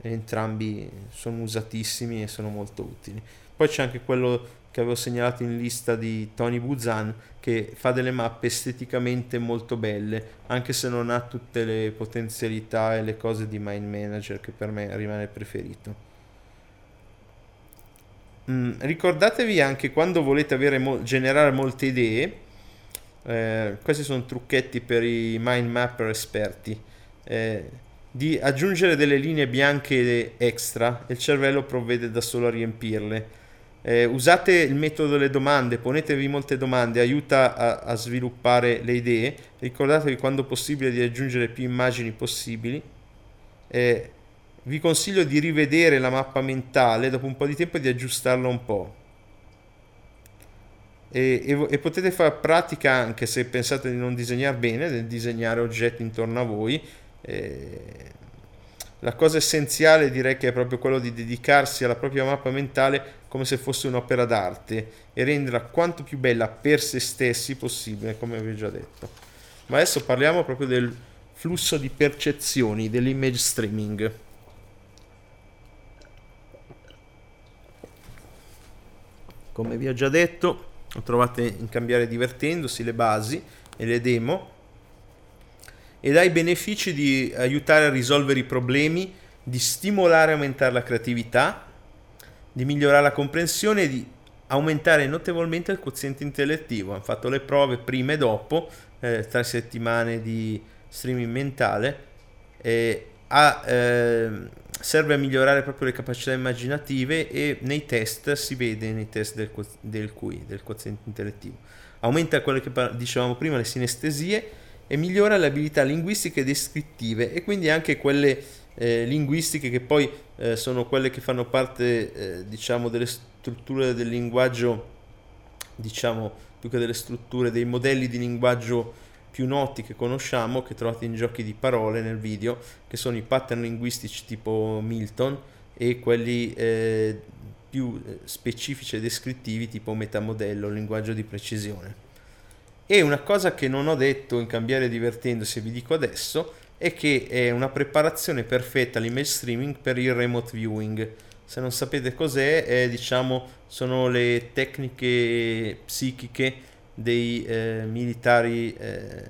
Entrambi sono usatissimi e sono molto utili. Poi c'è anche quello che avevo segnalato in lista di Tony Buzan che fa delle mappe esteticamente molto belle anche se non ha tutte le potenzialità e le cose di Mind Manager che per me rimane preferito. Mm, ricordatevi anche quando volete mo- generare molte idee eh, questi sono trucchetti per i mind mapper esperti eh, di aggiungere delle linee bianche extra e il cervello provvede da solo a riempirle eh, usate il metodo delle domande, ponetevi molte domande, aiuta a, a, sviluppare le idee. Ricordatevi quando possibile di aggiungere più immagini possibili. Eh, vi consiglio di rivedere la mappa mentale dopo un po' di tempo e di aggiustarla un po'. E, e, e potete fare pratica anche se pensate di non disegnare bene, del disegnare oggetti intorno a voi. Eh, la cosa essenziale direi che è proprio quello di dedicarsi alla propria mappa mentale come se fosse un'opera d'arte e renderla quanto più bella per se stessi possibile, come vi ho già detto. Ma adesso parliamo proprio del flusso di percezioni, dell'image streaming. Come vi ho già detto, trovate in Cambiare Divertendosi le basi e le demo ed ha i benefici di aiutare a risolvere i problemi, di stimolare e aumentare la creatività di migliorare la comprensione e di aumentare notevolmente il quoziente intellettivo. Hanno fatto le prove prima e dopo, eh, tre settimane di streaming mentale, e ha, eh, serve a migliorare proprio le capacità immaginative e nei test si vede nei test del, del QI, del quoziente intellettivo. Aumenta quelle che dicevamo prima, le sinestesie e migliora le abilità linguistiche descrittive e quindi anche quelle eh, linguistiche che poi eh, sono quelle che fanno parte eh, diciamo delle strutture del linguaggio diciamo più che delle strutture dei modelli di linguaggio più noti che conosciamo che trovate in giochi di parole nel video che sono i pattern linguistici tipo Milton e quelli eh, più eh, specifici e descrittivi tipo metamodello linguaggio di precisione. E una cosa che non ho detto in cambiare divertendosi vi dico adesso e che è una preparazione perfetta all'image streaming per il remote viewing. Se non sapete cos'è, è, diciamo, sono le tecniche psichiche dei eh, militari eh,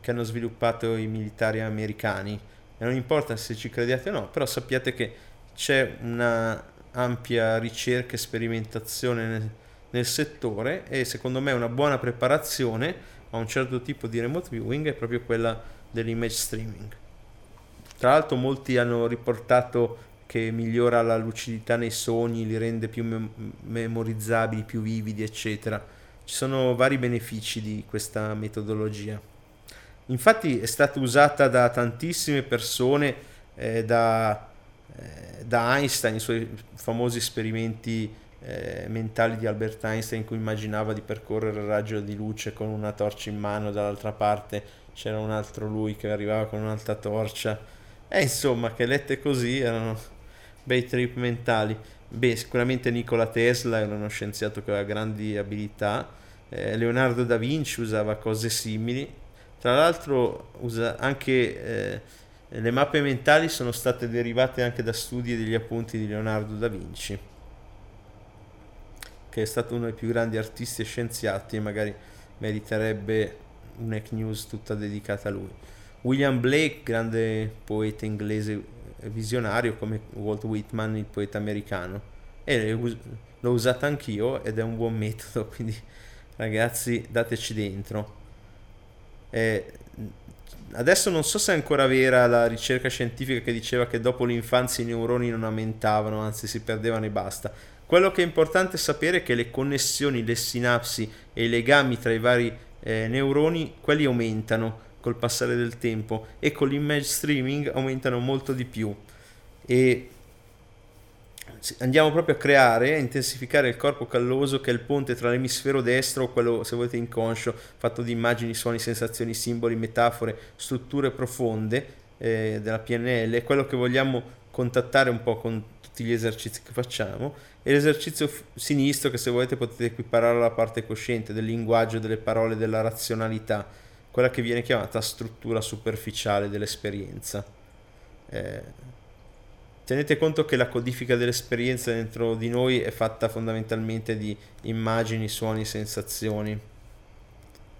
che hanno sviluppato i militari americani. E non importa se ci crediate o no, però sappiate che c'è una ampia ricerca e sperimentazione nel, nel settore e secondo me una buona preparazione a un certo tipo di remote viewing è proprio quella dell'image streaming. Tra l'altro molti hanno riportato che migliora la lucidità nei sogni, li rende più mem- memorizzabili, più vividi, eccetera. Ci sono vari benefici di questa metodologia. Infatti è stata usata da tantissime persone, eh, da, eh, da, Einstein, i suoi famosi esperimenti eh, mentali di Albert Einstein in cui immaginava di percorrere il raggio di luce con una torcia in mano dall'altra parte c'era un altro lui che arrivava con un'altra torcia. E insomma che lette così erano bei trip mentali. Beh sicuramente Nikola Tesla era uno scienziato che aveva grandi abilità. Eh, Leonardo da Vinci usava cose simili. Tra l'altro usa anche eh, le mappe mentali sono state derivate anche da studi degli appunti di Leonardo da Vinci, che è stato uno dei più grandi artisti e scienziati e magari meriterebbe un Hack News tutta dedicata a lui. William Blake, grande poeta inglese visionario come Walt Whitman, il poeta americano. E l'ho usata anch'io ed è un buon metodo, quindi ragazzi dateci dentro. Eh, adesso non so se è ancora vera la ricerca scientifica che diceva che dopo l'infanzia i neuroni non aumentavano, anzi si perdevano e basta. Quello che è importante sapere è che le connessioni, le sinapsi e i legami tra i vari eh, neuroni, quelli aumentano col passare del tempo e con l'image streaming aumentano molto di più. E andiamo proprio a creare, a intensificare il corpo calloso che è il ponte tra l'emisfero destro quello, se volete, inconscio, fatto di immagini, suoni, sensazioni, simboli, metafore, strutture profonde eh, della PNL, quello che vogliamo contattare un po' con tutti gli esercizi che facciamo e l'esercizio sinistro che se volete potete equiparare alla parte cosciente del linguaggio, delle parole, della razionalità, quella che viene chiamata struttura superficiale dell'esperienza. Eh, tenete conto che la codifica dell'esperienza dentro di noi è fatta fondamentalmente di immagini, suoni, sensazioni.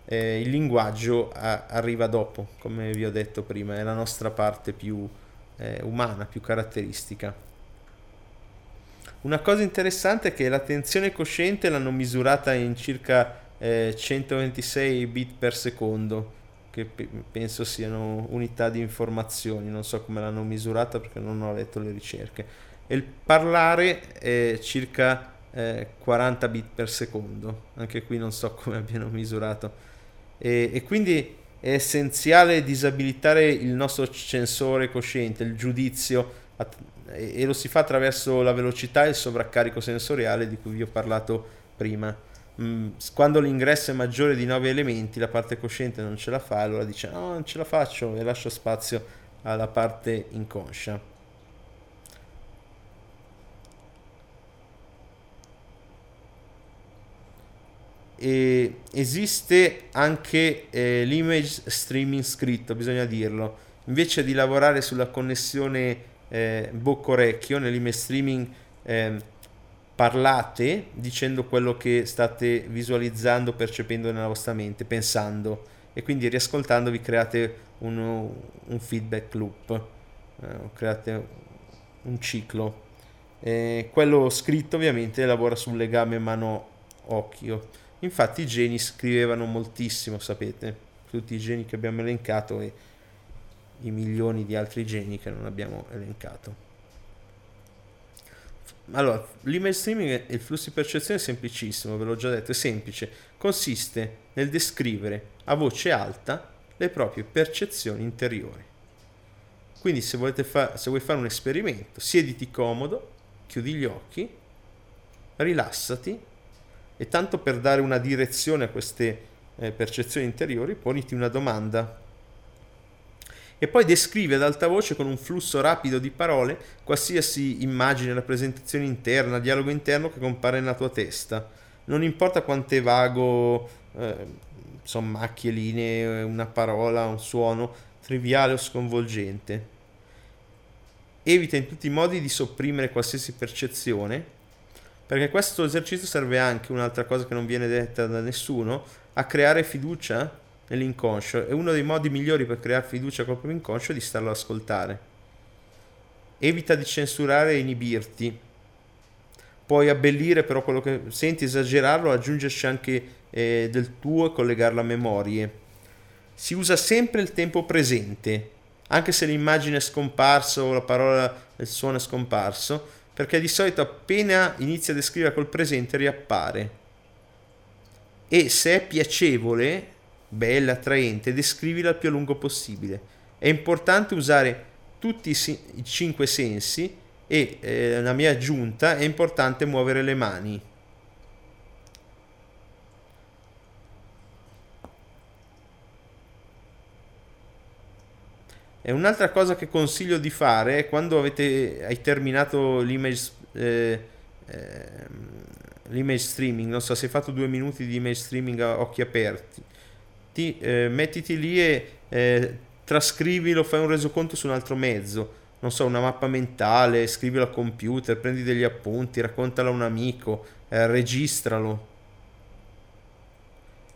Eh, il linguaggio a- arriva dopo, come vi ho detto prima, è la nostra parte più eh, umana, più caratteristica. Una cosa interessante è che l'attenzione cosciente l'hanno misurata in circa eh, 126 bit per secondo che pe- penso siano unità di informazioni, non so come l'hanno misurata perché non ho letto le ricerche. E il parlare è circa eh, 40 bit per secondo, anche qui non so come abbiano misurato. E, e quindi è essenziale disabilitare il nostro censore cosciente, il giudizio, e, lo si fa attraverso la velocità e il sovraccarico sensoriale di cui vi ho parlato prima Mm, quando l'ingresso è maggiore di 9 elementi, la parte cosciente non ce la fa, allora dice no, non ce la faccio e lascia spazio alla parte inconscia. E esiste anche eh, l'image streaming scritto, bisogna dirlo. Invece di lavorare sulla connessione eh, bocca-orecchio, nell'image streaming eh, parlate dicendo quello che state visualizzando, percependo nella vostra mente, pensando e quindi riascoltandovi create un, un feedback loop, eh, create un ciclo. Eh, quello scritto ovviamente lavora sul legame mano-occhio. Infatti i geni scrivevano moltissimo, sapete, tutti i geni che abbiamo elencato e i milioni di altri geni che non abbiamo elencato. Allora, l'email streaming e il flusso di percezione è semplicissimo, ve l'ho già detto, è semplice. Consiste nel descrivere a voce alta le proprie percezioni interiori. Quindi se, fa- se vuoi fare un esperimento, siediti comodo, chiudi gli occhi, rilassati e tanto per dare una direzione a queste eh, percezioni interiori, poniti una domanda e poi descrive ad alta voce con un flusso rapido di parole qualsiasi immagine, rappresentazione interna, dialogo interno che compare nella tua testa. Non importa quanto è vago, eh, macchie, linee, una parola, un suono, triviale o sconvolgente. Evita in tutti i modi di sopprimere qualsiasi percezione, perché questo esercizio serve anche, un'altra cosa che non viene detta da nessuno, a creare fiducia nell'inconscio e uno dei modi migliori per creare fiducia col proprio inconscio è di starlo ad ascoltare. Evita di censurare e inibirti. Puoi abbellire però quello che senti, esagerarlo, aggiungerci anche eh, del tuo e collegarlo a memorie. Si usa sempre il tempo presente, anche se l'immagine è scomparsa o la parola, il suono è scomparso, perché di solito appena inizia a descrivere col presente riappare. E se è piacevole, bella, attraente, descrivila il più a lungo possibile. È importante usare tutti i cinque sensi e eh, la mia aggiunta è importante muovere le mani. E un'altra cosa che consiglio di fare è quando avete, hai terminato l'image, eh, eh, l'image streaming, non so se hai fatto due minuti di image streaming a occhi aperti, ti, eh, mettiti lì e eh, trascrivilo, fai un resoconto su un altro mezzo, non so, una mappa mentale, scrivilo al computer, prendi degli appunti, raccontalo a un amico, eh, registralo.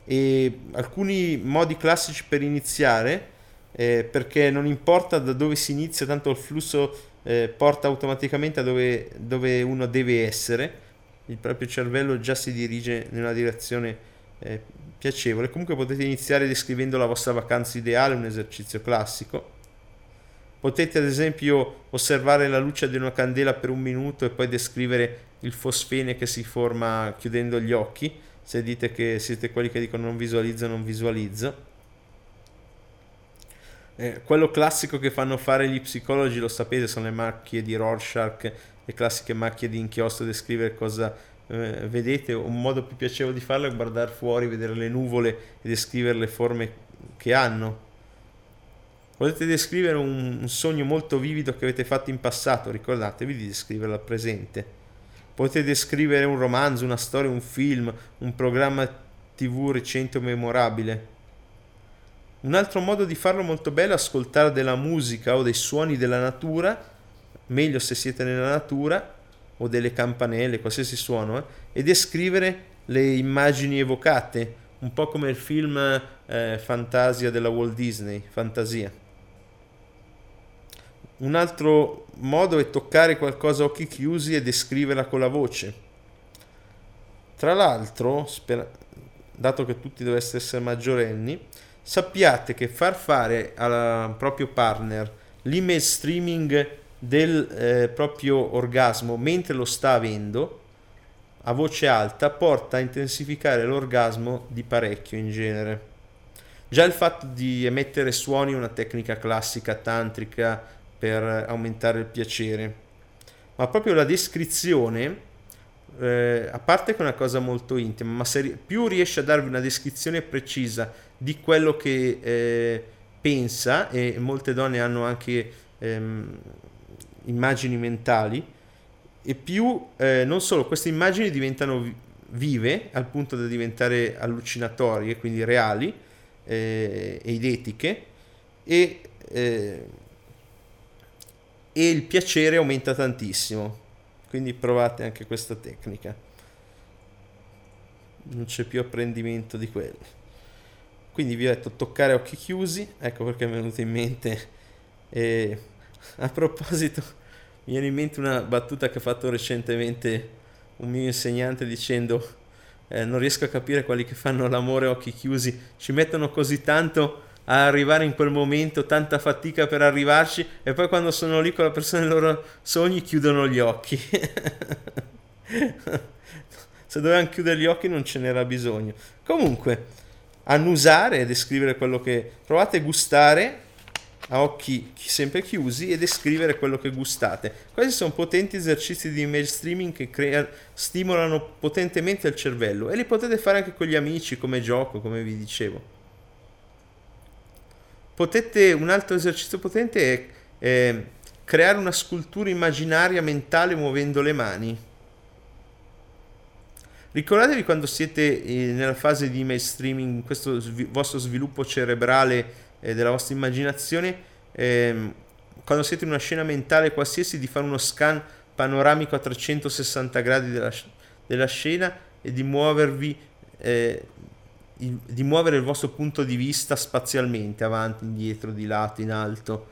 E alcuni modi classici per iniziare, eh, perché non importa da dove si inizia, tanto il flusso eh, porta automaticamente a dove, dove, uno deve essere, il proprio cervello già si dirige nella direzione eh, piacevole. Comunque potete iniziare descrivendo la vostra vacanza ideale, un esercizio classico. Potete ad esempio osservare la luce di una candela per un minuto e poi descrivere il fosfene che si forma chiudendo gli occhi. Se dite che siete quelli che dicono non visualizzo, non visualizzo. Eh, quello classico che fanno fare gli psicologi, lo sapete, sono le macchie di Rorschach, le classiche macchie di inchiostro, descrivere cosa eh, vedete, un modo più piacevole di farlo è guardare fuori, vedere le nuvole e descrivere le forme che hanno. Potete descrivere un, un sogno molto vivido che avete fatto in passato, ricordatevi di descriverlo al presente. Potete descrivere un romanzo, una storia, un film, un programma tv recente o memorabile. Un altro modo di farlo molto bello è ascoltare della musica o dei suoni della natura, meglio se siete nella natura, o delle campanelle, qualsiasi suono, eh, e descrivere le immagini evocate, un po' come il film eh, Fantasia della Walt Disney, Fantasia. Un altro modo è toccare qualcosa a occhi chiusi e descriverla con la voce. Tra l'altro, spera- dato che tutti doveste essere maggiorenni, sappiate che far fare al proprio partner l'email streaming del eh, proprio orgasmo mentre lo sta avendo a voce alta porta a intensificare l'orgasmo di parecchio in genere. Già il fatto di emettere suoni è una tecnica classica tantrica per aumentare il piacere, ma proprio la descrizione, eh, a parte che è una cosa molto intima, ma se più riesce a darvi una descrizione precisa di quello che eh, pensa, e molte donne hanno anche ehm, immagini mentali e più eh, non solo queste immagini diventano vive al punto da diventare allucinatorie, quindi reali eh, e idetiche e, eh, e il piacere aumenta tantissimo. Quindi provate anche questa tecnica. Non c'è più apprendimento di quello. Quindi vi ho detto toccare occhi chiusi, ecco perché mi è venuto in mente. Eh, a proposito, mi viene in mente una battuta che ha fatto recentemente un mio insegnante dicendo eh, non riesco a capire quelli che fanno l'amore occhi chiusi, ci mettono così tanto a arrivare in quel momento, tanta fatica per arrivarci e poi quando sono lì con la persona dei loro sogni chiudono gli occhi. Se dovevano chiudere gli occhi non ce n'era bisogno. Comunque, annusare e descrivere quello che provate a gustare a occhi sempre chiusi e descrivere quello che gustate. Questi sono potenti esercizi di image streaming che crea, stimolano potentemente il cervello e li potete fare anche con gli amici come gioco, come vi dicevo. Potete, un altro esercizio potente è eh, creare una scultura immaginaria mentale muovendo le mani. Ricordatevi quando siete eh, nella fase di image streaming, in questo svi- vostro sviluppo cerebrale eh, della vostra immaginazione, ehm, quando siete in una scena mentale qualsiasi, di fare uno scan panoramico a 360 gradi della, della scena e di muovervi, eh, di muovere il vostro punto di vista spazialmente, avanti, indietro, di lato, in alto.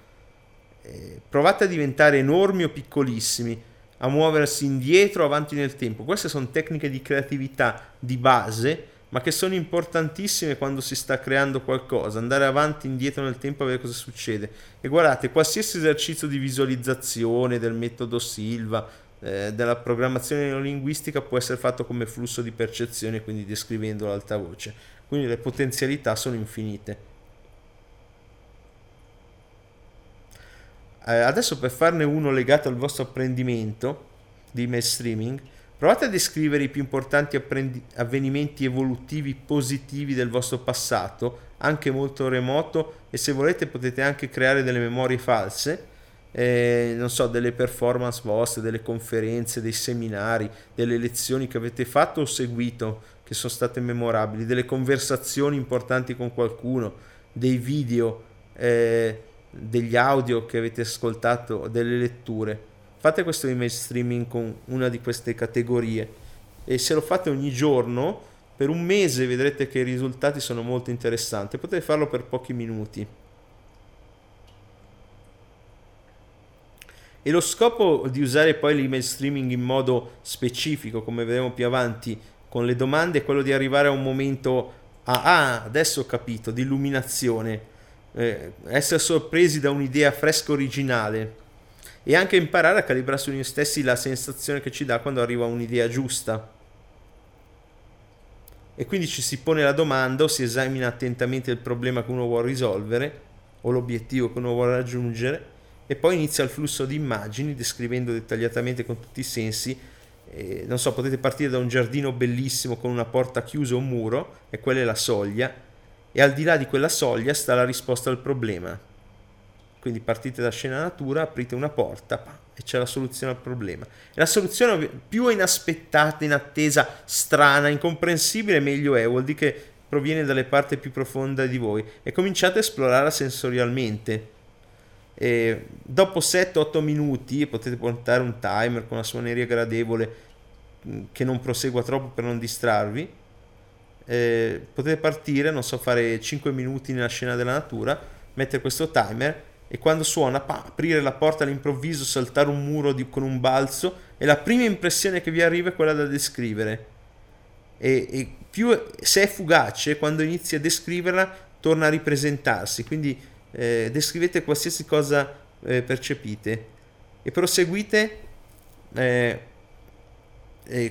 Eh, provate a diventare enormi o piccolissimi, a muoversi indietro avanti nel tempo. Queste sono tecniche di creatività di base ma che sono importantissime quando si sta creando qualcosa, andare avanti e indietro nel tempo a vedere cosa succede. E guardate, qualsiasi esercizio di visualizzazione del metodo Silva, eh, della programmazione neolinguistica può essere fatto come flusso di percezione, quindi descrivendo l'alta voce. Quindi le potenzialità sono infinite. Eh, adesso per farne uno legato al vostro apprendimento di email streaming, Provate a descrivere i più importanti apprendi- avvenimenti evolutivi positivi del vostro passato, anche molto remoto, e se volete potete anche creare delle memorie false. eh, non so, delle performance vostre, delle conferenze, dei seminari, delle lezioni che avete fatto o seguito che sono state memorabili, delle conversazioni importanti con qualcuno, dei video, eh, degli audio che avete ascoltato, delle letture. Fate questo email streaming con una di queste categorie e se lo fate ogni giorno, per un mese vedrete che i risultati sono molto interessanti. Potete farlo per pochi minuti. E lo scopo di usare poi l'email streaming in modo specifico, come vedremo più avanti, con le domande, è quello di arrivare a un momento, a, ah, adesso ho capito, di illuminazione, eh, essere sorpresi da un'idea fresca originale e anche imparare a calibrare su noi stessi la sensazione che ci dà quando arriva un'idea giusta. E quindi ci si pone la domanda o si esamina attentamente il problema che uno vuole risolvere o l'obiettivo che uno vuole raggiungere e poi inizia il flusso di immagini descrivendo dettagliatamente con tutti i sensi. Eh, non so, potete partire da un giardino bellissimo con una porta chiusa o un muro, e quella è la soglia, e al di là di quella soglia sta la risposta al problema. Quindi partite da scena natura, aprite una porta e c'è la soluzione al problema. La soluzione più inaspettata, inattesa, strana, incomprensibile, meglio è, vuol dire che proviene dalle parti più profonde di voi e cominciate a esplorarla sensorialmente e dopo 7-8 minuti potete portare un timer con una suoneria gradevole mm, che non prosegua troppo per non distrarvi. Eh, potete partire, non so, fare 5 minuti nella scena della natura, mettere questo timer e quando suona, pa, aprire la porta all'improvviso, saltare un muro di, con un balzo e la prima impressione che vi arriva è quella da descrivere. E, e più se è fugace, quando inizi a descriverla, torna a ripresentarsi. Quindi eh, descrivete qualsiasi cosa eh, percepite e proseguite eh,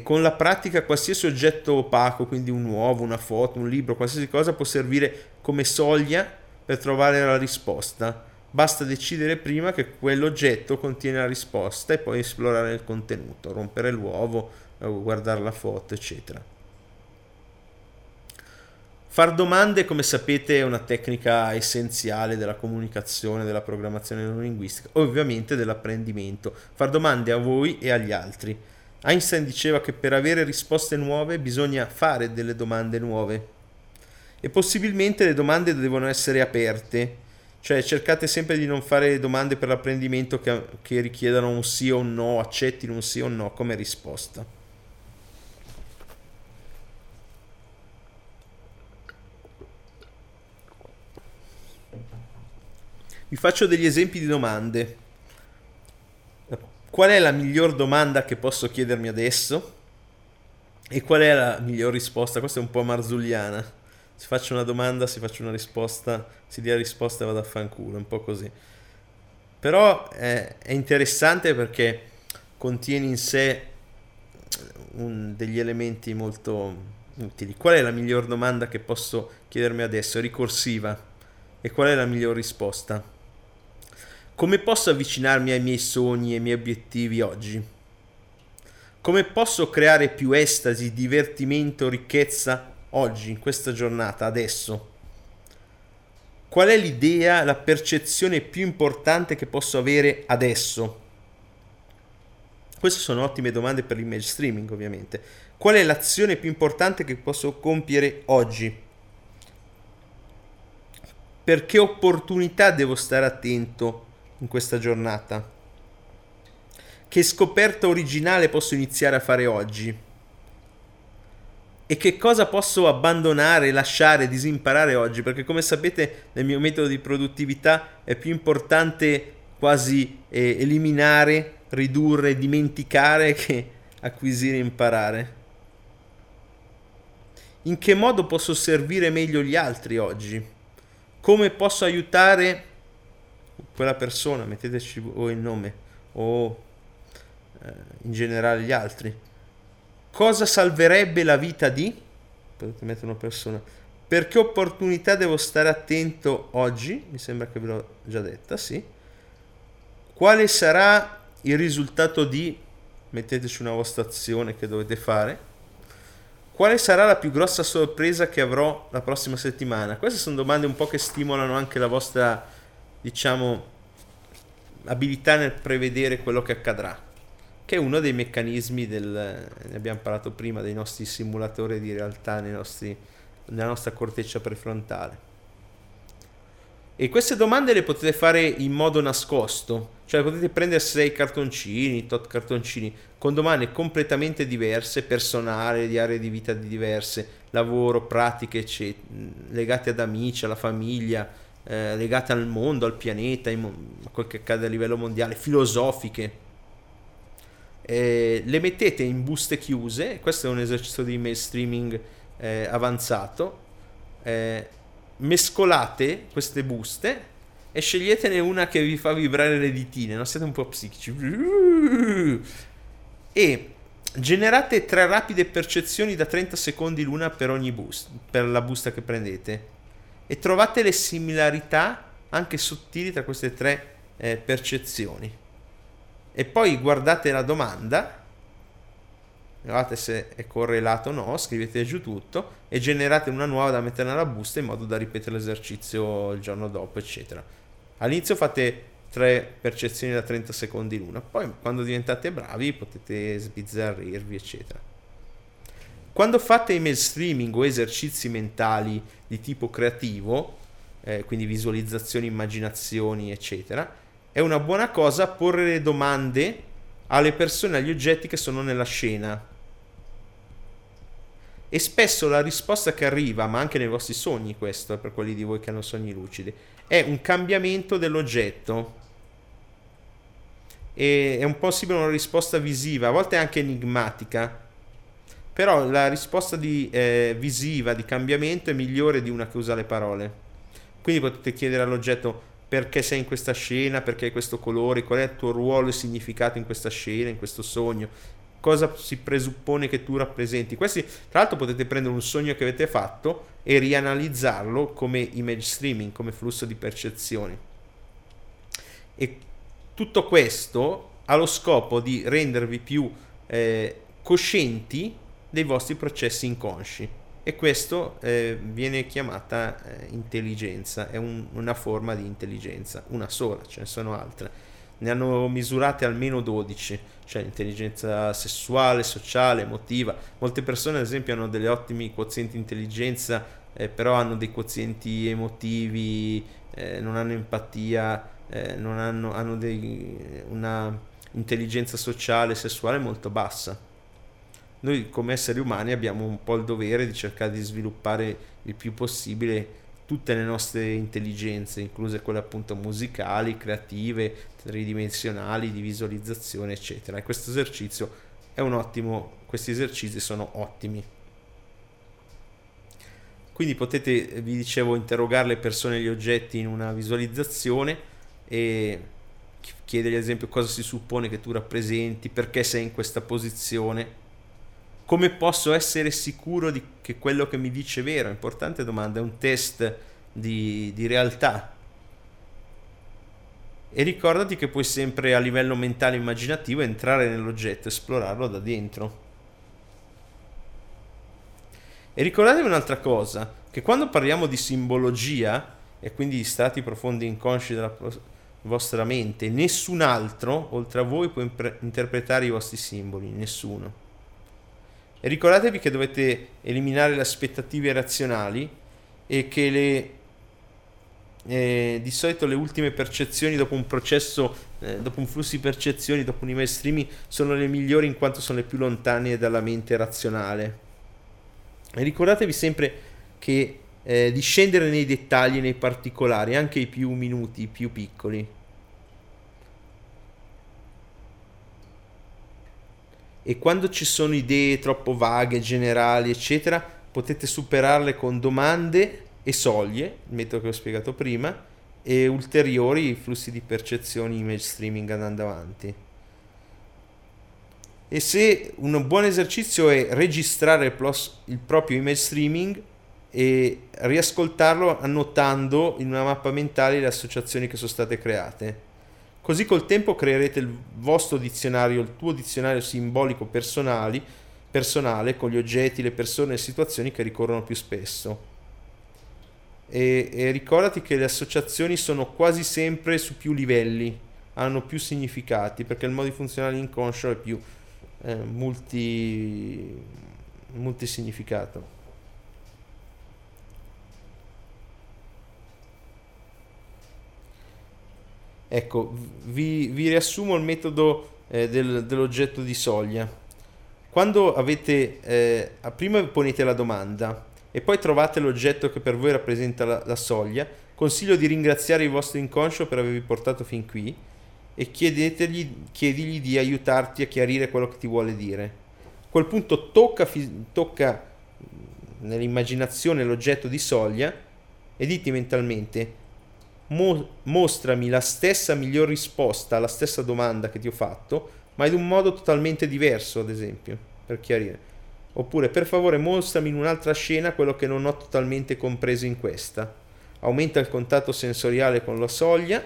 con la pratica qualsiasi oggetto opaco, quindi un uovo, una foto, un libro, qualsiasi cosa può servire come soglia per trovare la risposta. Basta decidere prima che quell'oggetto contiene la risposta e poi esplorare il contenuto, rompere l'uovo, guardare la foto, eccetera. Far domande, come sapete, è una tecnica essenziale della comunicazione, della programmazione non linguistica, ovviamente dell'apprendimento. Far domande a voi e agli altri. Einstein diceva che per avere risposte nuove bisogna fare delle domande nuove. E possibilmente le domande devono essere aperte, cioè cercate sempre di non fare domande per l'apprendimento che, che richiedano un sì o un no, accettino un sì o un no come risposta. Vi faccio degli esempi di domande. Qual è la miglior domanda che posso chiedermi adesso? E qual è la miglior risposta? Questa è un po' marzulliana. Si faccia una domanda, si faccia una risposta, si dia risposta e vado a fanculo, un po' così. Però è, è interessante perché contiene in sé un, degli elementi molto utili. Qual è la miglior domanda che posso chiedermi adesso? Ricorsiva. E qual è la miglior risposta? Come posso avvicinarmi ai miei sogni e ai miei obiettivi oggi? Come posso creare più estasi, divertimento, ricchezza oggi, in questa giornata, adesso? Qual è l'idea, la percezione più importante che posso avere adesso? Queste sono ottime domande per l'image streaming, ovviamente. Qual è l'azione più importante che posso compiere oggi? Per che opportunità devo stare attento in questa giornata? Che scoperta originale posso iniziare a fare oggi? E che cosa posso abbandonare, lasciare, disimparare oggi? Perché come sapete nel mio metodo di produttività è più importante quasi eh, eliminare, ridurre, dimenticare che acquisire e imparare. In che modo posso servire meglio gli altri oggi? Come posso aiutare quella persona, metteteci voi il nome o eh, in generale gli altri. Cosa salverebbe la vita di? Potete mettere una persona. Per che opportunità devo stare attento oggi? Mi sembra che ve l'ho già detta, sì. Quale sarà il risultato di? Metteteci una vostra azione che dovete fare. Quale sarà la più grossa sorpresa che avrò la prossima settimana? Queste sono domande un po' che stimolano anche la vostra diciamo, abilità nel prevedere quello che accadrà, che è uno dei meccanismi del, ne abbiamo parlato prima, dei nostri simulatori di realtà nostri, nella nostra corteccia prefrontale. E queste domande le potete fare in modo nascosto, cioè potete prendere 6 cartoncini, tot cartoncini, con domande completamente diverse, personali, di aree di vita diverse, lavoro, pratiche, legate ad amici, alla famiglia, eh, legate al mondo, al pianeta, a quel che accade a livello mondiale, filosofiche. Eh, le mettete in buste chiuse, questo è un esercizio di email streaming eh, avanzato. Eh, mescolate queste buste e sceglietene una che vi fa vibrare le ditine, non siete un po' psichici. E generate tre rapide percezioni da 30 secondi l'una per ogni boost, per la busta che prendete. E trovate le similarità anche sottili tra queste tre eh, percezioni. E poi guardate la domanda guardate se è correlato o no, scrivete giù tutto e generate una nuova da mettere nella busta in modo da ripetere l'esercizio il giorno dopo, eccetera. All'inizio fate tre percezioni da 30 secondi l'una, poi quando diventate bravi potete sbizzarrirvi, eccetera. Quando fate email streaming o esercizi mentali di tipo creativo, eh, quindi visualizzazioni, immaginazioni, eccetera, è una buona cosa porre le domande alle persone, agli oggetti che sono nella scena. E spesso la risposta che arriva, ma anche nei vostri sogni, questo per quelli di voi che hanno sogni lucidi, è un cambiamento dell'oggetto. E è un possibile una risposta visiva, a volte anche enigmatica. Però la risposta di, eh, visiva di cambiamento è migliore di una che usa le parole. Quindi potete chiedere all'oggetto perché sei in questa scena, perché hai questo colore, qual è il tuo ruolo e significato in questa scena, in questo sogno, cosa si presuppone che tu rappresenti. Questi, tra l'altro, potete prendere un sogno che avete fatto e rianalizzarlo come image streaming, come flusso di percezioni. E tutto questo ha lo scopo di rendervi più eh, coscienti dei vostri processi inconsci e questo eh, viene chiamata eh, intelligenza, è un, una forma di intelligenza, una sola, ce ne sono altre. Ne hanno misurate almeno 12, cioè l'intelligenza sessuale, sociale, emotiva. Molte persone ad esempio hanno delle ottimi quozienti intelligenza, eh, però hanno dei quozienti emotivi, eh, non hanno empatia, eh, non hanno, hanno dei, una intelligenza sociale, sessuale molto bassa noi come esseri umani abbiamo un po' il dovere di cercare di sviluppare il più possibile tutte le nostre intelligenze, incluse quelle appunto musicali, creative, tridimensionali, di visualizzazione, eccetera. E questo esercizio è un ottimo, questi esercizi sono ottimi. Quindi potete, vi dicevo, interrogare le persone e gli oggetti in una visualizzazione e chiedergli ad esempio cosa si suppone che tu rappresenti, perché sei in questa posizione come posso essere sicuro di che quello che mi dice è vero? Importante domanda, è un test di, di realtà. E ricordati che puoi sempre a livello mentale immaginativo entrare nell'oggetto, esplorarlo da dentro. E ricordatevi un'altra cosa, che quando parliamo di simbologia, e quindi di stati profondi inconsci della vostra mente, nessun altro, oltre a voi, può impre- interpretare i vostri simboli, nessuno. E ricordatevi che dovete eliminare le aspettative razionali e che le, eh, di solito le ultime percezioni dopo un processo, eh, dopo un flusso di percezioni, dopo un email streaming, sono le migliori in quanto sono le più lontane dalla mente razionale. E ricordatevi sempre che eh, di scendere nei dettagli, nei particolari, anche i più minuti, i più piccoli. E quando ci sono idee troppo vaghe, generali, eccetera, potete superarle con domande e soglie, il metodo che ho spiegato prima, e ulteriori flussi di percezioni image streaming andando avanti. E se un buon esercizio è registrare il, plus, il proprio image streaming e riascoltarlo annotando in una mappa mentale le associazioni che sono state create Così col tempo creerete il vostro dizionario, il tuo dizionario simbolico personali, personale con gli oggetti, le persone e le situazioni che ricorrono più spesso. E, e ricordati che le associazioni sono quasi sempre su più livelli, hanno più significati perché il modo di funzionare inconscio è più eh, multi, multisignificato. Ecco, vi, vi riassumo il metodo eh, del, dell'oggetto di soglia. Quando avete, eh, prima ponete la domanda e poi trovate l'oggetto che per voi rappresenta la, la soglia, consiglio di ringraziare il vostro inconscio per avervi portato fin qui e chiedigli di aiutarti a chiarire quello che ti vuole dire. A quel punto tocca, tocca nell'immaginazione l'oggetto di soglia e diti mentalmente mo- mostrami la stessa miglior risposta alla stessa domanda che ti ho fatto, ma in un modo totalmente diverso, ad esempio, per chiarire. Oppure, per favore, mostrami in un'altra scena quello che non ho totalmente compreso in questa. Aumenta il contatto sensoriale con la soglia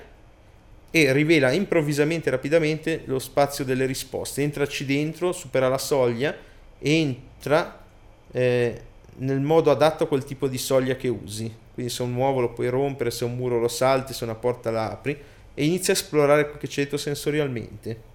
e rivela improvvisamente e rapidamente lo spazio delle risposte. Entraci dentro, supera la soglia e entra eh, nel modo adatto a quel tipo di soglia che usi quindi se un uovo lo puoi rompere, se un muro lo salti, se una porta la apri e inizia a esplorare quel che c'è dentro sensorialmente.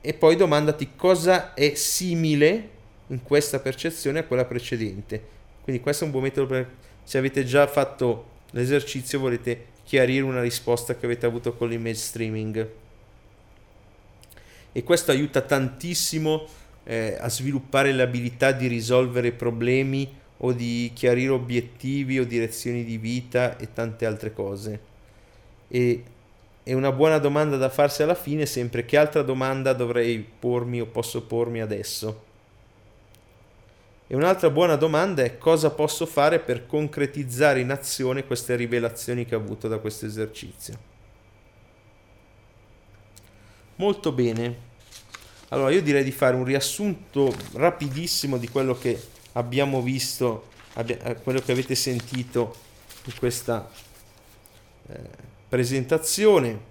E poi domandati cosa è simile in questa percezione a quella precedente. Quindi questo è un buon metodo per se avete già fatto l'esercizio volete chiarire una risposta che avete avuto con l'image streaming. E questo aiuta tantissimo eh, a sviluppare l'abilità di risolvere problemi o di chiarire obiettivi o direzioni di vita e tante altre cose. E è una buona domanda da farsi alla fine sempre che altra domanda dovrei pormi o posso pormi adesso. E un'altra buona domanda è cosa posso fare per concretizzare in azione queste rivelazioni che ho avuto da questo esercizio. Molto bene. Allora io direi di fare un riassunto rapidissimo di quello che abbiamo visto, abbia, eh, quello che avete sentito in questa eh, presentazione.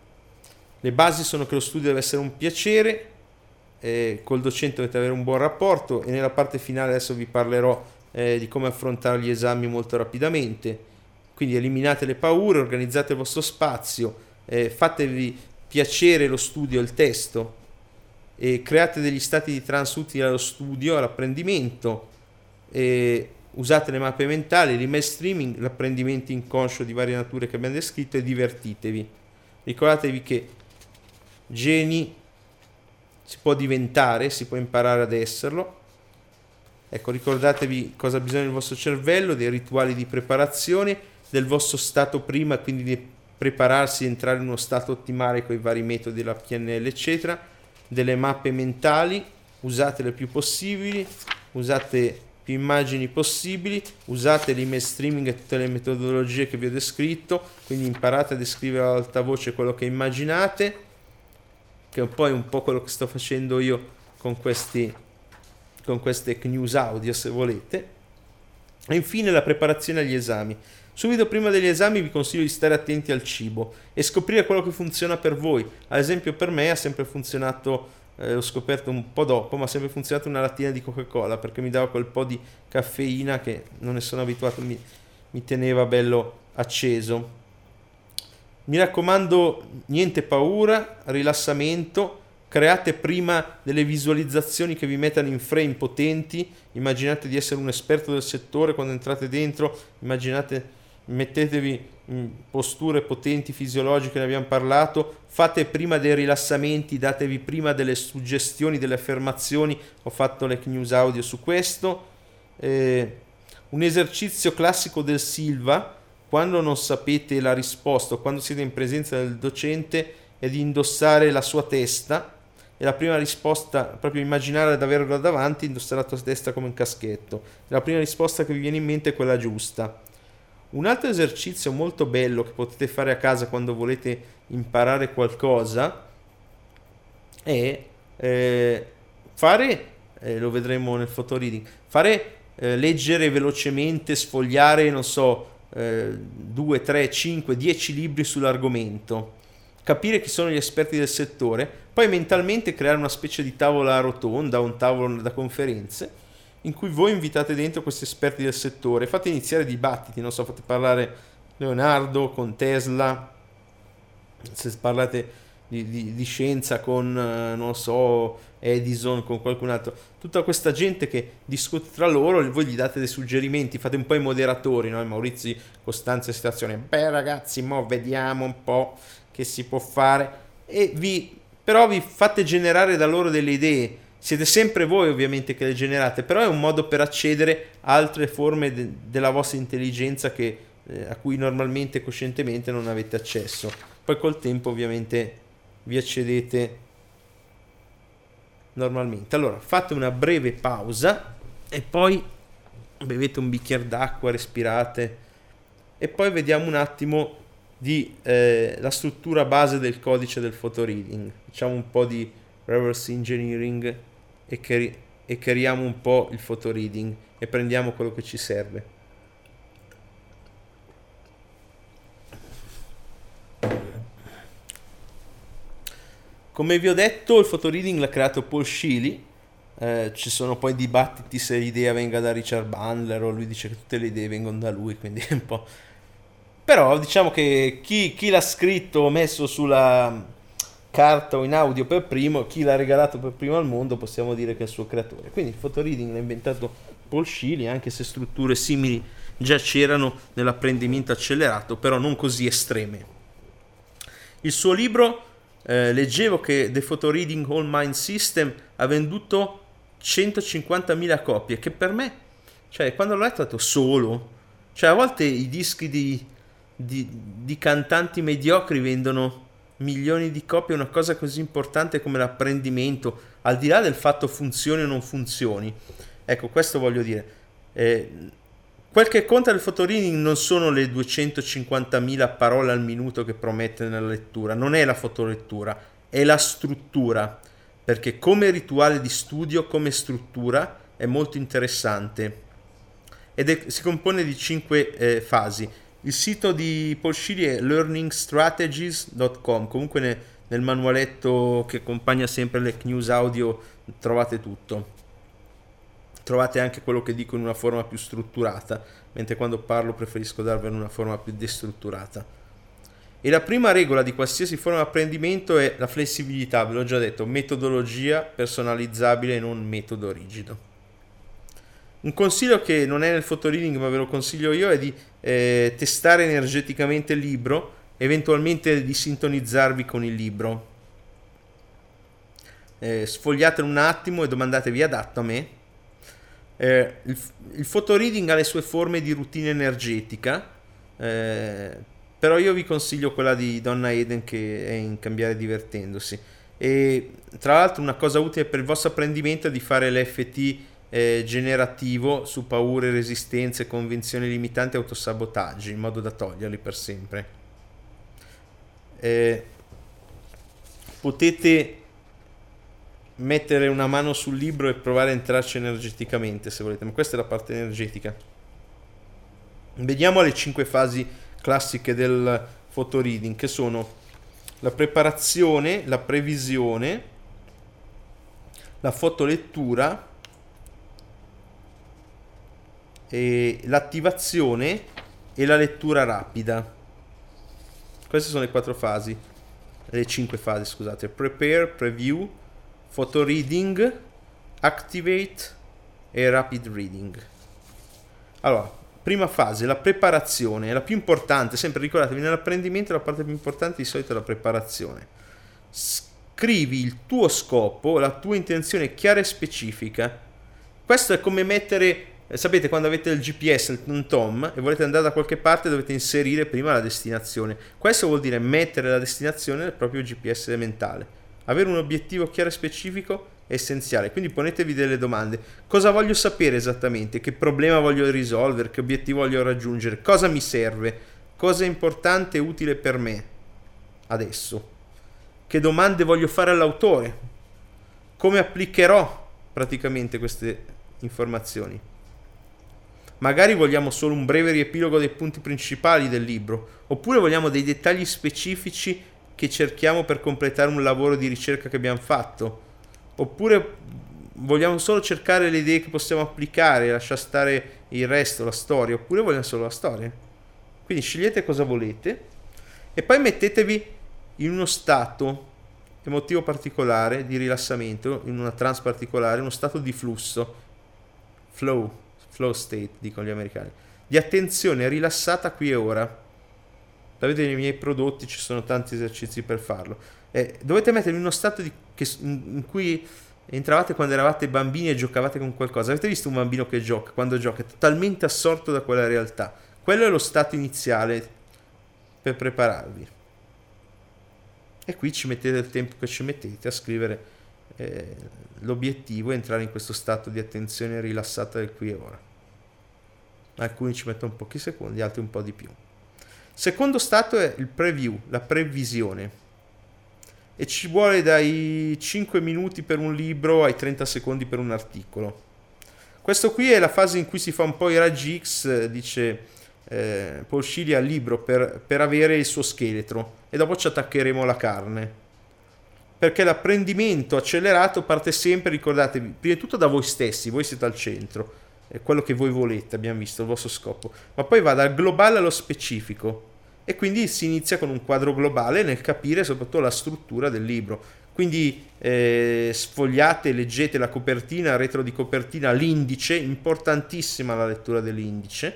Le basi sono che lo studio deve essere un piacere, eh, col docente dovete avere un buon rapporto e nella parte finale adesso vi parlerò eh, di come affrontare gli esami molto rapidamente. Quindi eliminate le paure, organizzate il vostro spazio, eh, fatevi piacere lo studio e il testo, e create degli stati di trans utili allo studio, all'apprendimento, e usate le mappe mentali, l'email streaming, l'apprendimento inconscio di varie nature che abbiamo descritto e divertitevi. Ricordatevi che geni si può diventare, si può imparare ad esserlo. Ecco, ricordatevi cosa ha bisogno il vostro cervello, dei rituali di preparazione, del vostro stato prima, quindi di prepararsi entrare in uno stato ottimale con i vari metodi della PNL, eccetera, delle mappe mentali, usatele il più possibili, usate più immagini possibili, usate l'email streaming e tutte le metodologie che vi ho descritto, quindi imparate a descrivere ad alta voce quello che immaginate, che è poi un po' quello che sto facendo io con, questi, con queste news audio se volete. E infine la preparazione agli esami. Subito prima degli esami vi consiglio di stare attenti al cibo e scoprire quello che funziona per voi. Ad esempio per me ha sempre funzionato eh, l'ho scoperto un po' dopo, ma ha sempre funzionato una lattina di Coca-Cola perché mi dava quel po' di caffeina che non ne sono abituato, mi, mi teneva bello acceso. Mi raccomando, niente paura, rilassamento, create prima delle visualizzazioni che vi mettano in frame potenti, immaginate di essere un esperto del settore quando entrate dentro, immaginate, mettetevi posture potenti fisiologiche, ne abbiamo parlato, fate prima dei rilassamenti, datevi prima delle suggestioni, delle affermazioni, ho fatto le news audio su questo. Eh, un esercizio classico del Silva, quando non sapete la risposta o quando siete in presenza del docente, è di indossare la sua testa e la prima risposta, proprio immaginare di averla davanti, indossare la tua testa come un caschetto. La prima risposta che vi viene in mente è quella giusta un altro esercizio molto bello che potete fare a casa quando volete imparare qualcosa è eh, fare, eh, lo vedremo nel reading, fare eh, leggere velocemente, sfogliare, non so, 2, 3, 5, 10 libri sull'argomento, capire chi sono gli esperti del settore, poi mentalmente creare una specie di tavola rotonda, un tavolo da conferenze in cui voi invitate dentro questi esperti del settore, fate iniziare dibattiti, non so, fate parlare Leonardo con Tesla, se parlate di, di, di scienza con, eh, non so, Edison, con qualcun altro, tutta questa gente che discute tra loro, voi gli date dei suggerimenti, fate un po' i moderatori, no? Maurizio Costanza situazione, beh ragazzi, mo vediamo un po' che si può fare, e vi, però vi fate generare da loro delle idee, siete sempre voi ovviamente che le generate, però è un modo per accedere a altre forme de- della vostra intelligenza che, eh, a cui normalmente coscientemente non avete accesso. Poi col tempo ovviamente vi accedete normalmente. Allora, fate una breve pausa e poi bevete un bicchiere d'acqua, respirate e poi vediamo un attimo di eh, la struttura base del codice del photoreading. Facciamo un po' di reverse engineering e, cre- e creiamo un po' il photoreading e prendiamo quello che ci serve. Come vi ho detto, il photoreading l'ha creato Paul Sheely. Eh, ci sono poi dibattiti se l'idea venga da Richard Bandler o lui dice che tutte le idee vengono da lui, quindi è un po'... Però diciamo che chi, chi l'ha scritto o messo sulla carta o in audio per primo, chi l'ha regalato per primo al mondo, possiamo dire che è il suo creatore. Quindi il photoreading l'ha inventato Paul Sheely, anche se strutture simili già c'erano nell'apprendimento accelerato, però non così estreme. Il suo libro eh, leggevo che The Photo Reading All Mind System ha venduto 150.000 copie, che per me, cioè quando l'ho letto ho detto solo, cioè a volte i dischi di, di, di cantanti mediocri vendono milioni di copie, una cosa così importante come l'apprendimento, al di là del fatto funzioni o non funzioni. Ecco, questo voglio dire. Eh, Quel che conta del fotoreading non sono le 250.000 parole al minuto che promette nella lettura, non è la fotolettura, è la struttura, perché come rituale di studio, come struttura, è molto interessante. Ed è, si compone di cinque eh, fasi. Il sito di Paul Scili è learningstrategies.com, comunque ne, nel manualetto che accompagna sempre le news audio trovate tutto trovate anche quello che dico in una forma più strutturata, mentre quando parlo preferisco darvelo in una forma più destrutturata. E la prima regola di qualsiasi forma di apprendimento è la flessibilità, ve l'ho già detto, metodologia personalizzabile e non metodo rigido. Un consiglio che non è nel photoreading ma ve lo consiglio io è di eh, testare energeticamente il libro, eventualmente di sintonizzarvi con il libro. Eh, sfogliatelo un attimo e domandatevi adatto a me eh, il, il photoreading ha le sue forme di routine energetica, eh, però io vi consiglio quella di Donna Eden che è in Cambiare Divertendosi. E tra l'altro una cosa utile per il vostro apprendimento è di fare l'FT eh, generativo su paure, resistenze, convinzioni limitanti e autosabotaggi, in modo da toglierli per sempre. Eh, potete mettere una mano sul libro e provare a entrarci energeticamente se volete, ma questa è la parte energetica. Vediamo le cinque fasi classiche del photoreading che sono la preparazione, la previsione, la fotolettura, e l'attivazione e la lettura rapida. Queste sono le quattro fasi, le cinque fasi, scusate, prepare, preview, photo reading, activate e rapid reading. Allora, prima fase, la preparazione, la più importante, sempre ricordatevi, nell'apprendimento la parte più importante di solito è la preparazione. Scrivi il tuo scopo, la tua intenzione chiara e specifica. Questo è come mettere, eh, sapete quando avete il GPS, un TOM, e volete andare da qualche parte dovete inserire prima la destinazione. Questo vuol dire mettere la destinazione nel proprio GPS mentale avere un obiettivo chiaro e specifico è essenziale, quindi ponetevi delle domande. Cosa voglio sapere esattamente? Che problema voglio risolvere? Che obiettivo voglio raggiungere? Cosa mi serve? Cosa è importante e utile per me adesso? Che domande voglio fare all'autore? Come applicherò praticamente queste informazioni? Magari vogliamo solo un breve riepilogo dei punti principali del libro, oppure vogliamo dei dettagli specifici che cerchiamo per completare un lavoro di ricerca che abbiamo fatto, oppure vogliamo solo cercare le idee che possiamo applicare, lasciare stare il resto, la storia, oppure vogliamo solo la storia. Quindi scegliete cosa volete e poi mettetevi in uno stato emotivo particolare di rilassamento, in una trance particolare, uno stato di flusso, flow, flow state, dicono gli americani, di attenzione rilassata qui e ora. Da vedere nei miei prodotti ci sono tanti esercizi per farlo. Eh, dovete mettervi in uno stato di, che, in cui entravate quando eravate bambini e giocavate con qualcosa. Avete visto un bambino che gioca? Quando gioca è totalmente assorto da quella realtà. Quello è lo stato iniziale per prepararvi. E qui ci mettete il tempo che ci mettete a scrivere eh, l'obiettivo e entrare in questo stato di attenzione rilassata del qui e ora. Alcuni ci mettono pochi secondi, altri un po' di più. Secondo stato è il preview, la previsione. E ci vuole dai 5 minuti per un libro ai 30 secondi per un articolo. Questo qui è la fase in cui si fa un po' i raggi X, dice eh, Paul Scili al libro per, per avere il suo scheletro e dopo ci attaccheremo alla carne. Perché l'apprendimento accelerato parte sempre, ricordatevi, prima di tutto da voi stessi, voi siete al centro, quello che voi volete, abbiamo visto, il vostro scopo, ma poi va dal globale allo specifico e quindi si inizia con un quadro globale nel capire soprattutto la struttura del libro. Quindi eh, sfogliate, leggete la copertina, retro di copertina, l'indice, importantissima la lettura dell'indice,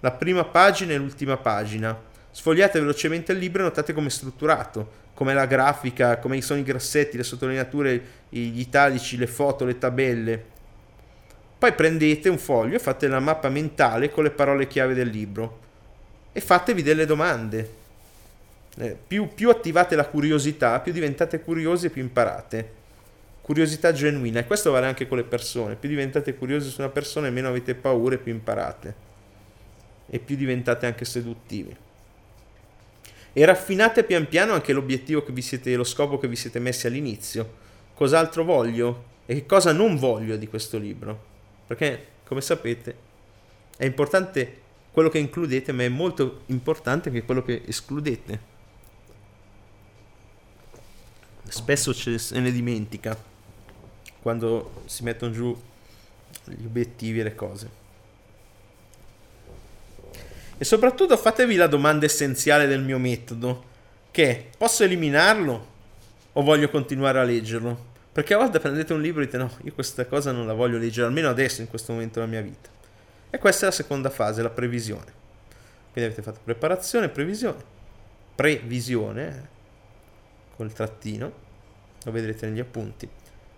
la prima pagina e l'ultima pagina. Sfogliate velocemente il libro e notate come è strutturato, come la grafica, come sono i grassetti, le sottolineature, gli italici, le foto, le tabelle. Poi prendete un foglio e fate la mappa mentale con le parole chiave del libro e fatevi delle domande. Eh, più, più attivate la curiosità, più diventate curiosi e più imparate. Curiosità genuina, e questo vale anche con le persone. Più diventate curiosi su una persona meno avete paura e più imparate e più diventate anche seduttivi. E raffinate pian piano anche l'obiettivo che vi siete, lo scopo che vi siete messi all'inizio. Cos'altro voglio e che cosa non voglio di questo libro? Perché, come sapete, è importante quello che includete, ma è molto importante anche quello che escludete. Spesso ce ne dimentica quando si mettono giù gli obiettivi e le cose. E soprattutto fatevi la domanda essenziale del mio metodo, che è, posso eliminarlo o voglio continuare a leggerlo? Perché a volte prendete un libro e dite no, io questa cosa non la voglio leggere, almeno adesso in questo momento della mia vita. E questa è la seconda fase, la previsione. Quindi avete fatto preparazione, previsione, previsione, col trattino, lo vedrete negli appunti.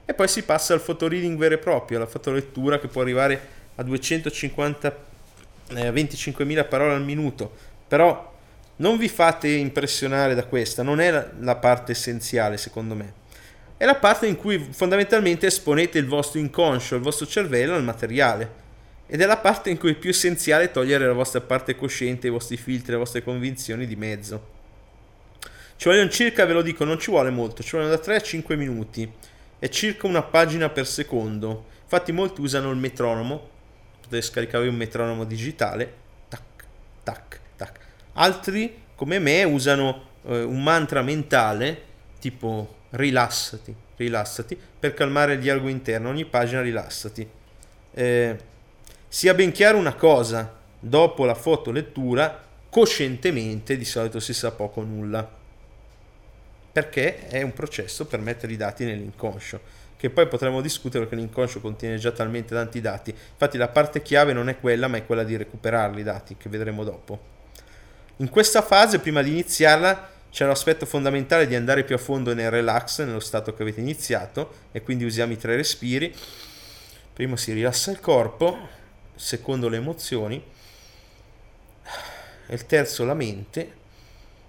E poi si passa al fotoreading vero e proprio, alla fotolettura che può arrivare a 250 eh, 25.000 parole al minuto, però non vi fate impressionare da questa, non è la parte essenziale secondo me. È la parte in cui fondamentalmente esponete il vostro inconscio, il vostro cervello al materiale. Ed è la parte in cui è più essenziale togliere la vostra parte cosciente, i vostri filtri, le vostre convinzioni di mezzo. Ci vogliono circa, ve lo dico, non ci vuole molto, ci vogliono da 3 a 5 minuti. È circa una pagina per secondo. Infatti molti usano il metronomo potete scaricare un metronomo digitale, tac, tac, tac. Altri, come me, usano eh, un mantra mentale, tipo rilassati, rilassati, per calmare il dialogo interno, ogni pagina rilassati. Eh, sia ben chiaro una cosa, dopo la fotolettura, coscientemente di solito si sa poco o nulla perché è un processo per mettere i dati nell'inconscio che poi potremo discutere perché l'inconscio contiene già talmente tanti dati. Infatti la parte chiave non è quella, ma è quella di recuperarli i dati, che vedremo dopo. In questa fase, prima di iniziarla, c'è l'aspetto fondamentale di andare più a fondo nel relax, nello stato che avete iniziato, e quindi usiamo i tre respiri. Primo si rilassa il corpo, secondo le emozioni, e il terzo la mente,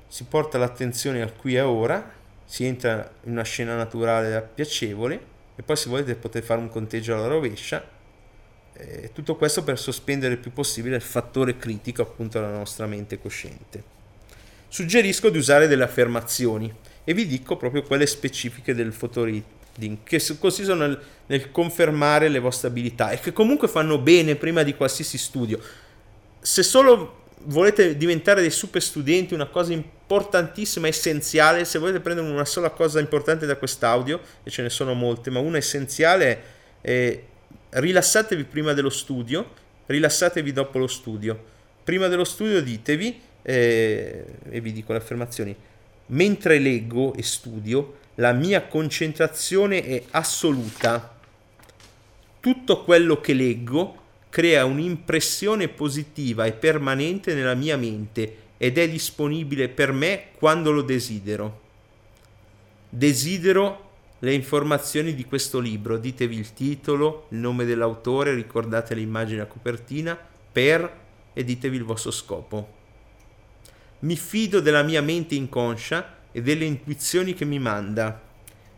si porta l'attenzione al qui e ora, si entra in una scena naturale piacevole e poi se volete potete fare un conteggio alla rovescia. Tutto questo per sospendere il più possibile il fattore critico appunto della nostra mente cosciente. Suggerisco di usare delle affermazioni e vi dico proprio quelle specifiche del fotoreading che consistono nel, nel confermare le vostre abilità e che comunque fanno bene prima di qualsiasi studio. Se solo volete diventare dei super studenti, una cosa importantissima, essenziale, se volete prendere una sola cosa importante da quest'audio, e ce ne sono molte, ma una essenziale è rilassatevi prima dello studio, rilassatevi dopo lo studio. Prima dello studio ditevi, eh, e vi dico le affermazioni, Mentre leggo e studio, la mia concentrazione è assoluta. Tutto quello che leggo crea un'impressione positiva e permanente nella mia mente ed è disponibile per me quando lo desidero. Desidero le informazioni di questo libro, ditevi il titolo, il nome dell'autore, ricordate l'immagine a copertina, per e ditevi il vostro scopo. Mi fido della mia mente inconscia e delle intuizioni che mi manda.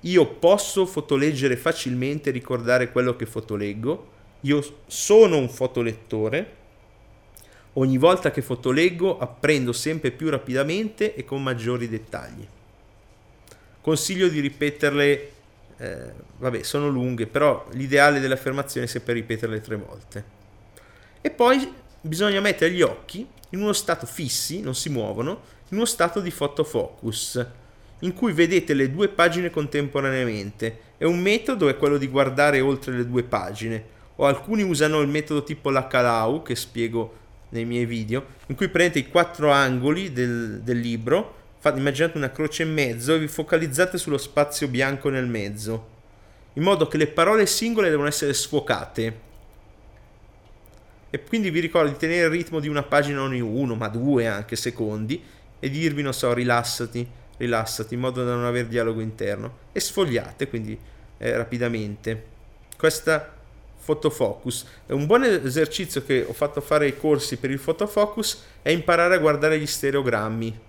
Io posso fotoleggere facilmente e ricordare quello che fotoleggo. Io sono un fotolettore. Ogni volta che fotoleggo apprendo sempre più rapidamente e con maggiori dettagli. Consiglio di ripeterle, eh, vabbè, sono lunghe, però l'ideale dell'affermazione è sempre ripeterle tre volte. E poi bisogna mettere gli occhi in uno stato fissi, non si muovono, in uno stato di fotofocus, in cui vedete le due pagine contemporaneamente. E un metodo è quello di guardare oltre le due pagine, o alcuni usano il metodo tipo la Kalau, che spiego nei miei video, in cui prendete i quattro angoli del, del libro Fate, immaginate una croce in mezzo e vi focalizzate sullo spazio bianco nel mezzo, in modo che le parole singole devono essere sfocate. E quindi vi ricordo di tenere il ritmo di una pagina ogni uno, ma due anche secondi, e di dirvi, non so, rilassati, rilassati, in modo da non avere dialogo interno. E sfogliate, quindi eh, rapidamente. Questa fotofocus. Un buon esercizio che ho fatto fare ai corsi per il fotofocus è imparare a guardare gli stereogrammi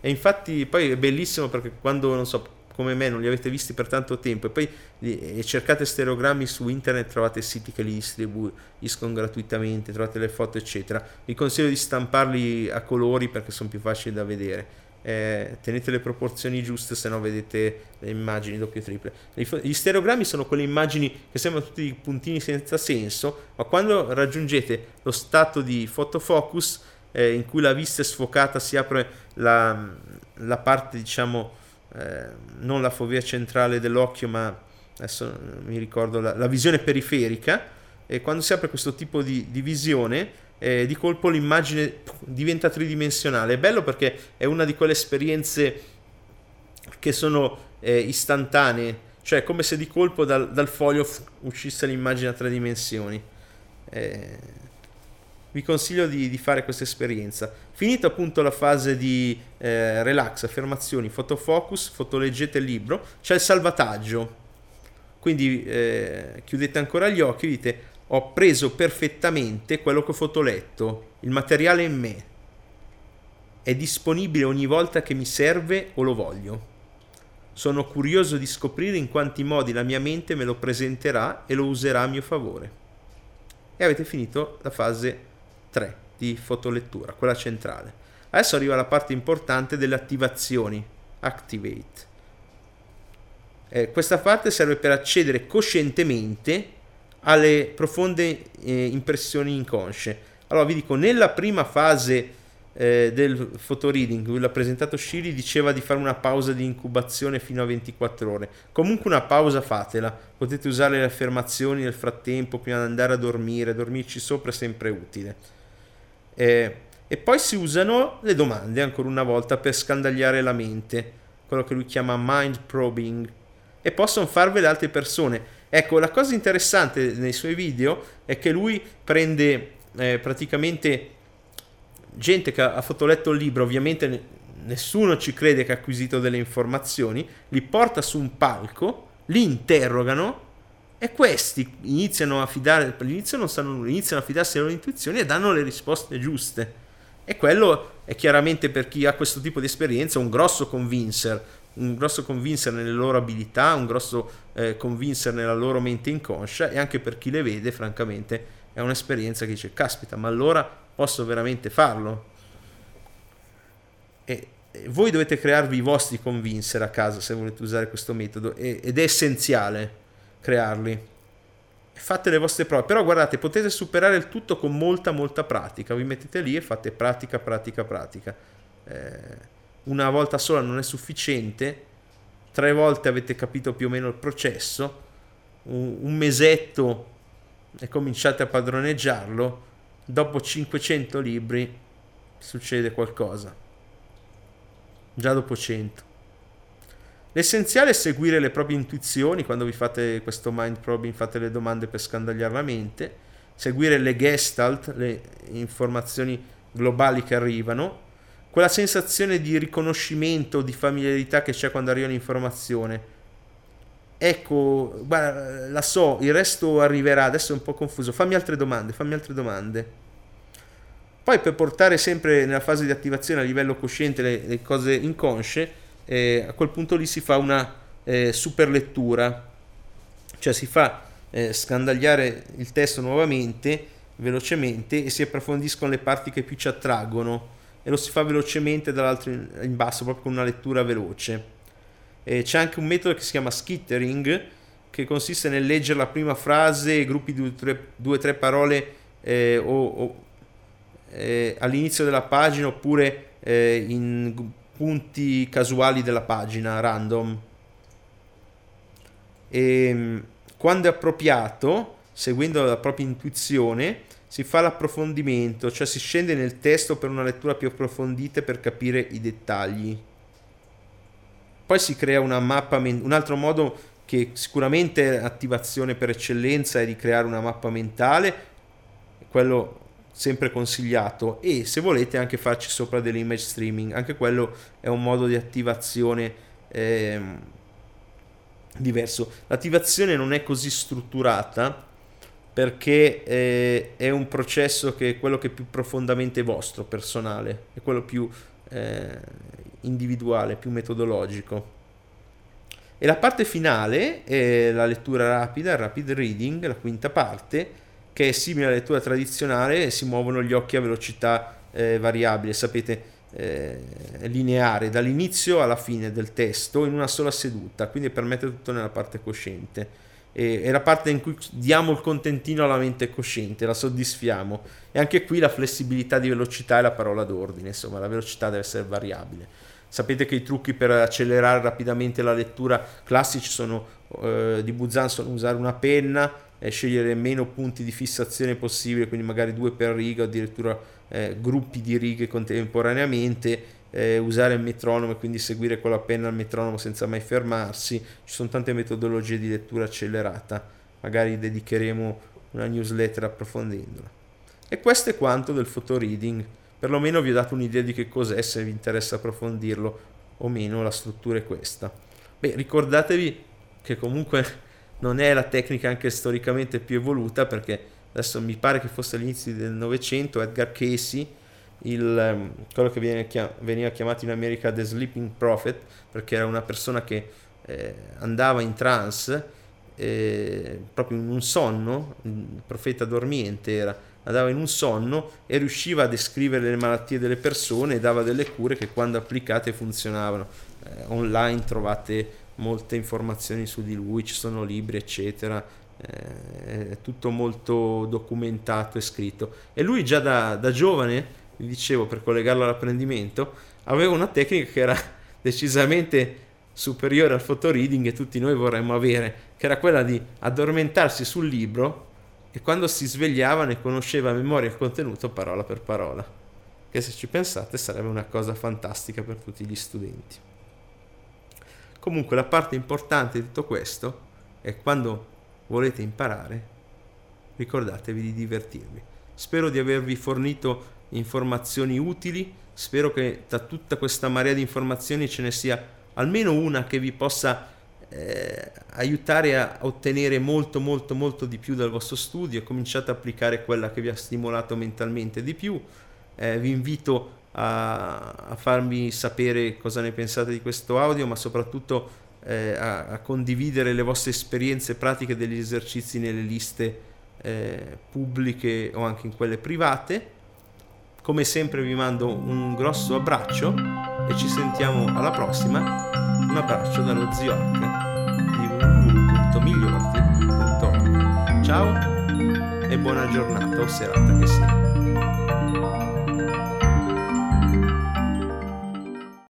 e infatti poi è bellissimo perché quando, non so, come me non li avete visti per tanto tempo e poi e cercate stereogrammi su internet trovate siti che li distribuiscono gratuitamente, trovate le foto eccetera. Vi consiglio di stamparli a colori perché sono più facili da vedere. Eh, tenete le proporzioni giuste se no vedete le immagini doppie triple gli stereogrammi sono quelle immagini che sembrano tutti puntini senza senso ma quando raggiungete lo stato di fotofocus eh, in cui la vista è sfocata si apre la, la parte, diciamo, eh, non la fovea centrale dell'occhio, ma adesso mi ricordo la, la visione periferica. E quando si apre questo tipo di, di visione, eh, di colpo l'immagine diventa tridimensionale. È bello perché è una di quelle esperienze che sono eh, istantanee, cioè come se di colpo dal, dal foglio uscisse l'immagine a tre dimensioni. Eh, vi consiglio di, di fare questa esperienza. Finita appunto la fase di eh, relax, affermazioni, fotofocus, fotoleggete il libro, c'è il salvataggio. Quindi eh, chiudete ancora gli occhi e dite ho preso perfettamente quello che ho fotoletto, il materiale in me. È disponibile ogni volta che mi serve o lo voglio. Sono curioso di scoprire in quanti modi la mia mente me lo presenterà e lo userà a mio favore. E avete finito la fase 3 di fotolettura, quella centrale. Adesso arriva la parte importante delle attivazioni, activate. Eh, questa parte serve per accedere coscientemente alle profonde eh, impressioni inconsce. Allora vi dico, nella prima fase eh, del photoreading, cui l'ha presentato Shiri, diceva di fare una pausa di incubazione fino a 24 ore. Comunque una pausa fatela, potete usare le affermazioni nel frattempo prima di andare a dormire, dormirci sopra è sempre utile. Eh, e poi si usano le domande ancora una volta per scandagliare la mente, quello che lui chiama mind probing, e possono farvele altre persone. Ecco, la cosa interessante nei suoi video è che lui prende eh, praticamente gente che ha fotoletto il libro, ovviamente nessuno ci crede che ha acquisito delle informazioni, li porta su un palco, li interrogano e questi iniziano a fidare, all'inizio non sanno, iniziano a fidarsi delle loro intuizioni e danno le risposte giuste. E quello è chiaramente per chi ha questo tipo di esperienza un grosso convincer, un grosso convincer nelle loro abilità, un grosso eh, convincer nella loro mente inconscia e anche per chi le vede, francamente, è un'esperienza che dice, caspita, ma allora posso veramente farlo? E, voi dovete crearvi i vostri convincer a casa se volete usare questo metodo ed è essenziale crearli. Fate le vostre prove, però guardate, potete superare il tutto con molta, molta pratica. Vi mettete lì e fate pratica, pratica, pratica. Eh, una volta sola non è sufficiente, tre volte avete capito più o meno il processo, un, un mesetto e cominciate a padroneggiarlo, dopo 500 libri succede qualcosa. già dopo 100. L'essenziale è seguire le proprie intuizioni quando vi fate questo mind probing, fate le domande per scandagliare la mente, seguire le gestalt, le informazioni globali che arrivano, quella sensazione di riconoscimento, di familiarità che c'è quando arriva l'informazione. Ecco, guarda, la so, il resto arriverà, adesso è un po' confuso. Fammi altre domande, fammi altre domande. Poi per portare sempre nella fase di attivazione a livello cosciente le, le cose inconsce, eh, a quel punto lì si fa una eh, super lettura, cioè si fa eh, scandagliare il testo nuovamente, velocemente e si approfondiscono le parti che più ci attraggono e lo si fa velocemente dall'altro in, in basso, proprio con una lettura veloce. c'è anche un metodo che si chiama skittering, che consiste nel leggere la prima frase, gruppi di due o tre parole eh, o, o eh, all'inizio della pagina oppure eh, in punti casuali della pagina, random. E ehm, quando è appropriato, seguendo la propria intuizione, si fa l'approfondimento, cioè si scende nel testo per una lettura più approfondita per capire i dettagli. Poi si crea una mappa, un altro modo che sicuramente è attivazione per eccellenza è di creare una mappa mentale, quello sempre consigliato e se volete anche farci sopra dell'image streaming. Anche quello è un modo di attivazione eh, diverso. L'attivazione non è così strutturata perché eh, è un processo che è quello che è più profondamente vostro personale è quello più eh, individuale più metodologico. E la parte finale è la lettura rapida il rapid reading la quinta parte che è simile alla lettura tradizionale si muovono gli occhi a velocità eh, variabile, sapete, eh, lineare, dall'inizio alla fine del testo in una sola seduta, quindi permette tutto nella parte cosciente. E, è la parte in cui diamo il contentino alla mente cosciente, la soddisfiamo. E anche qui la flessibilità di velocità è la parola d'ordine, insomma, la velocità deve essere variabile. Sapete che i trucchi per accelerare rapidamente la lettura classici sono, eh, di Buzan sono usare una penna, eh, scegliere meno punti di fissazione possibile, quindi magari due per riga addirittura eh, gruppi di righe contemporaneamente, eh, usare il metronomo e quindi seguire con la penna il metronomo senza mai fermarsi. Ci sono tante metodologie di lettura accelerata, magari dedicheremo una newsletter approfondendola. E questo è quanto del photo reading. Perlomeno vi ho dato un'idea di che cos'è, se vi interessa approfondirlo o meno, la struttura è questa. Beh, ricordatevi che comunque non è la tecnica anche storicamente più evoluta perché adesso mi pare che fosse all'inizio del Novecento Edgar Casey il, ehm, quello che viene, veniva chiamato in America The Sleeping Prophet perché era una persona che eh, andava in trance eh, proprio in un sonno il profeta dormiente era andava in un sonno e riusciva a descrivere le malattie delle persone e dava delle cure che quando applicate funzionavano. Eh, online trovate molte informazioni su di lui, ci sono libri, eccetera. Eh, è tutto molto documentato e scritto. E lui già da, da giovane, vi dicevo per collegarlo all'apprendimento, aveva una tecnica che era decisamente superiore al photoreading che tutti noi vorremmo avere, che era quella di addormentarsi sul libro e quando si svegliava ne conosceva a memoria il contenuto parola per parola, che se ci pensate sarebbe una cosa fantastica per tutti gli studenti. Comunque la parte importante di tutto questo è quando volete imparare, ricordatevi di divertirvi. Spero di avervi fornito informazioni utili, spero che da tutta questa marea di informazioni ce ne sia almeno una che vi possa eh, aiutare a ottenere molto molto molto di più dal vostro studio, cominciate a applicare quella che vi ha stimolato mentalmente di più. Eh, vi invito a, a, farmi sapere cosa ne pensate di questo audio, ma soprattutto eh, a, a, condividere le vostre esperienze pratiche degli esercizi nelle liste eh, pubbliche o anche in quelle private. Come sempre vi mando un grosso abbraccio e ci sentiamo alla prossima. Un abbraccio dallo Zioc di www.migliorti.org. Ciao e buona giornata o serata che sia.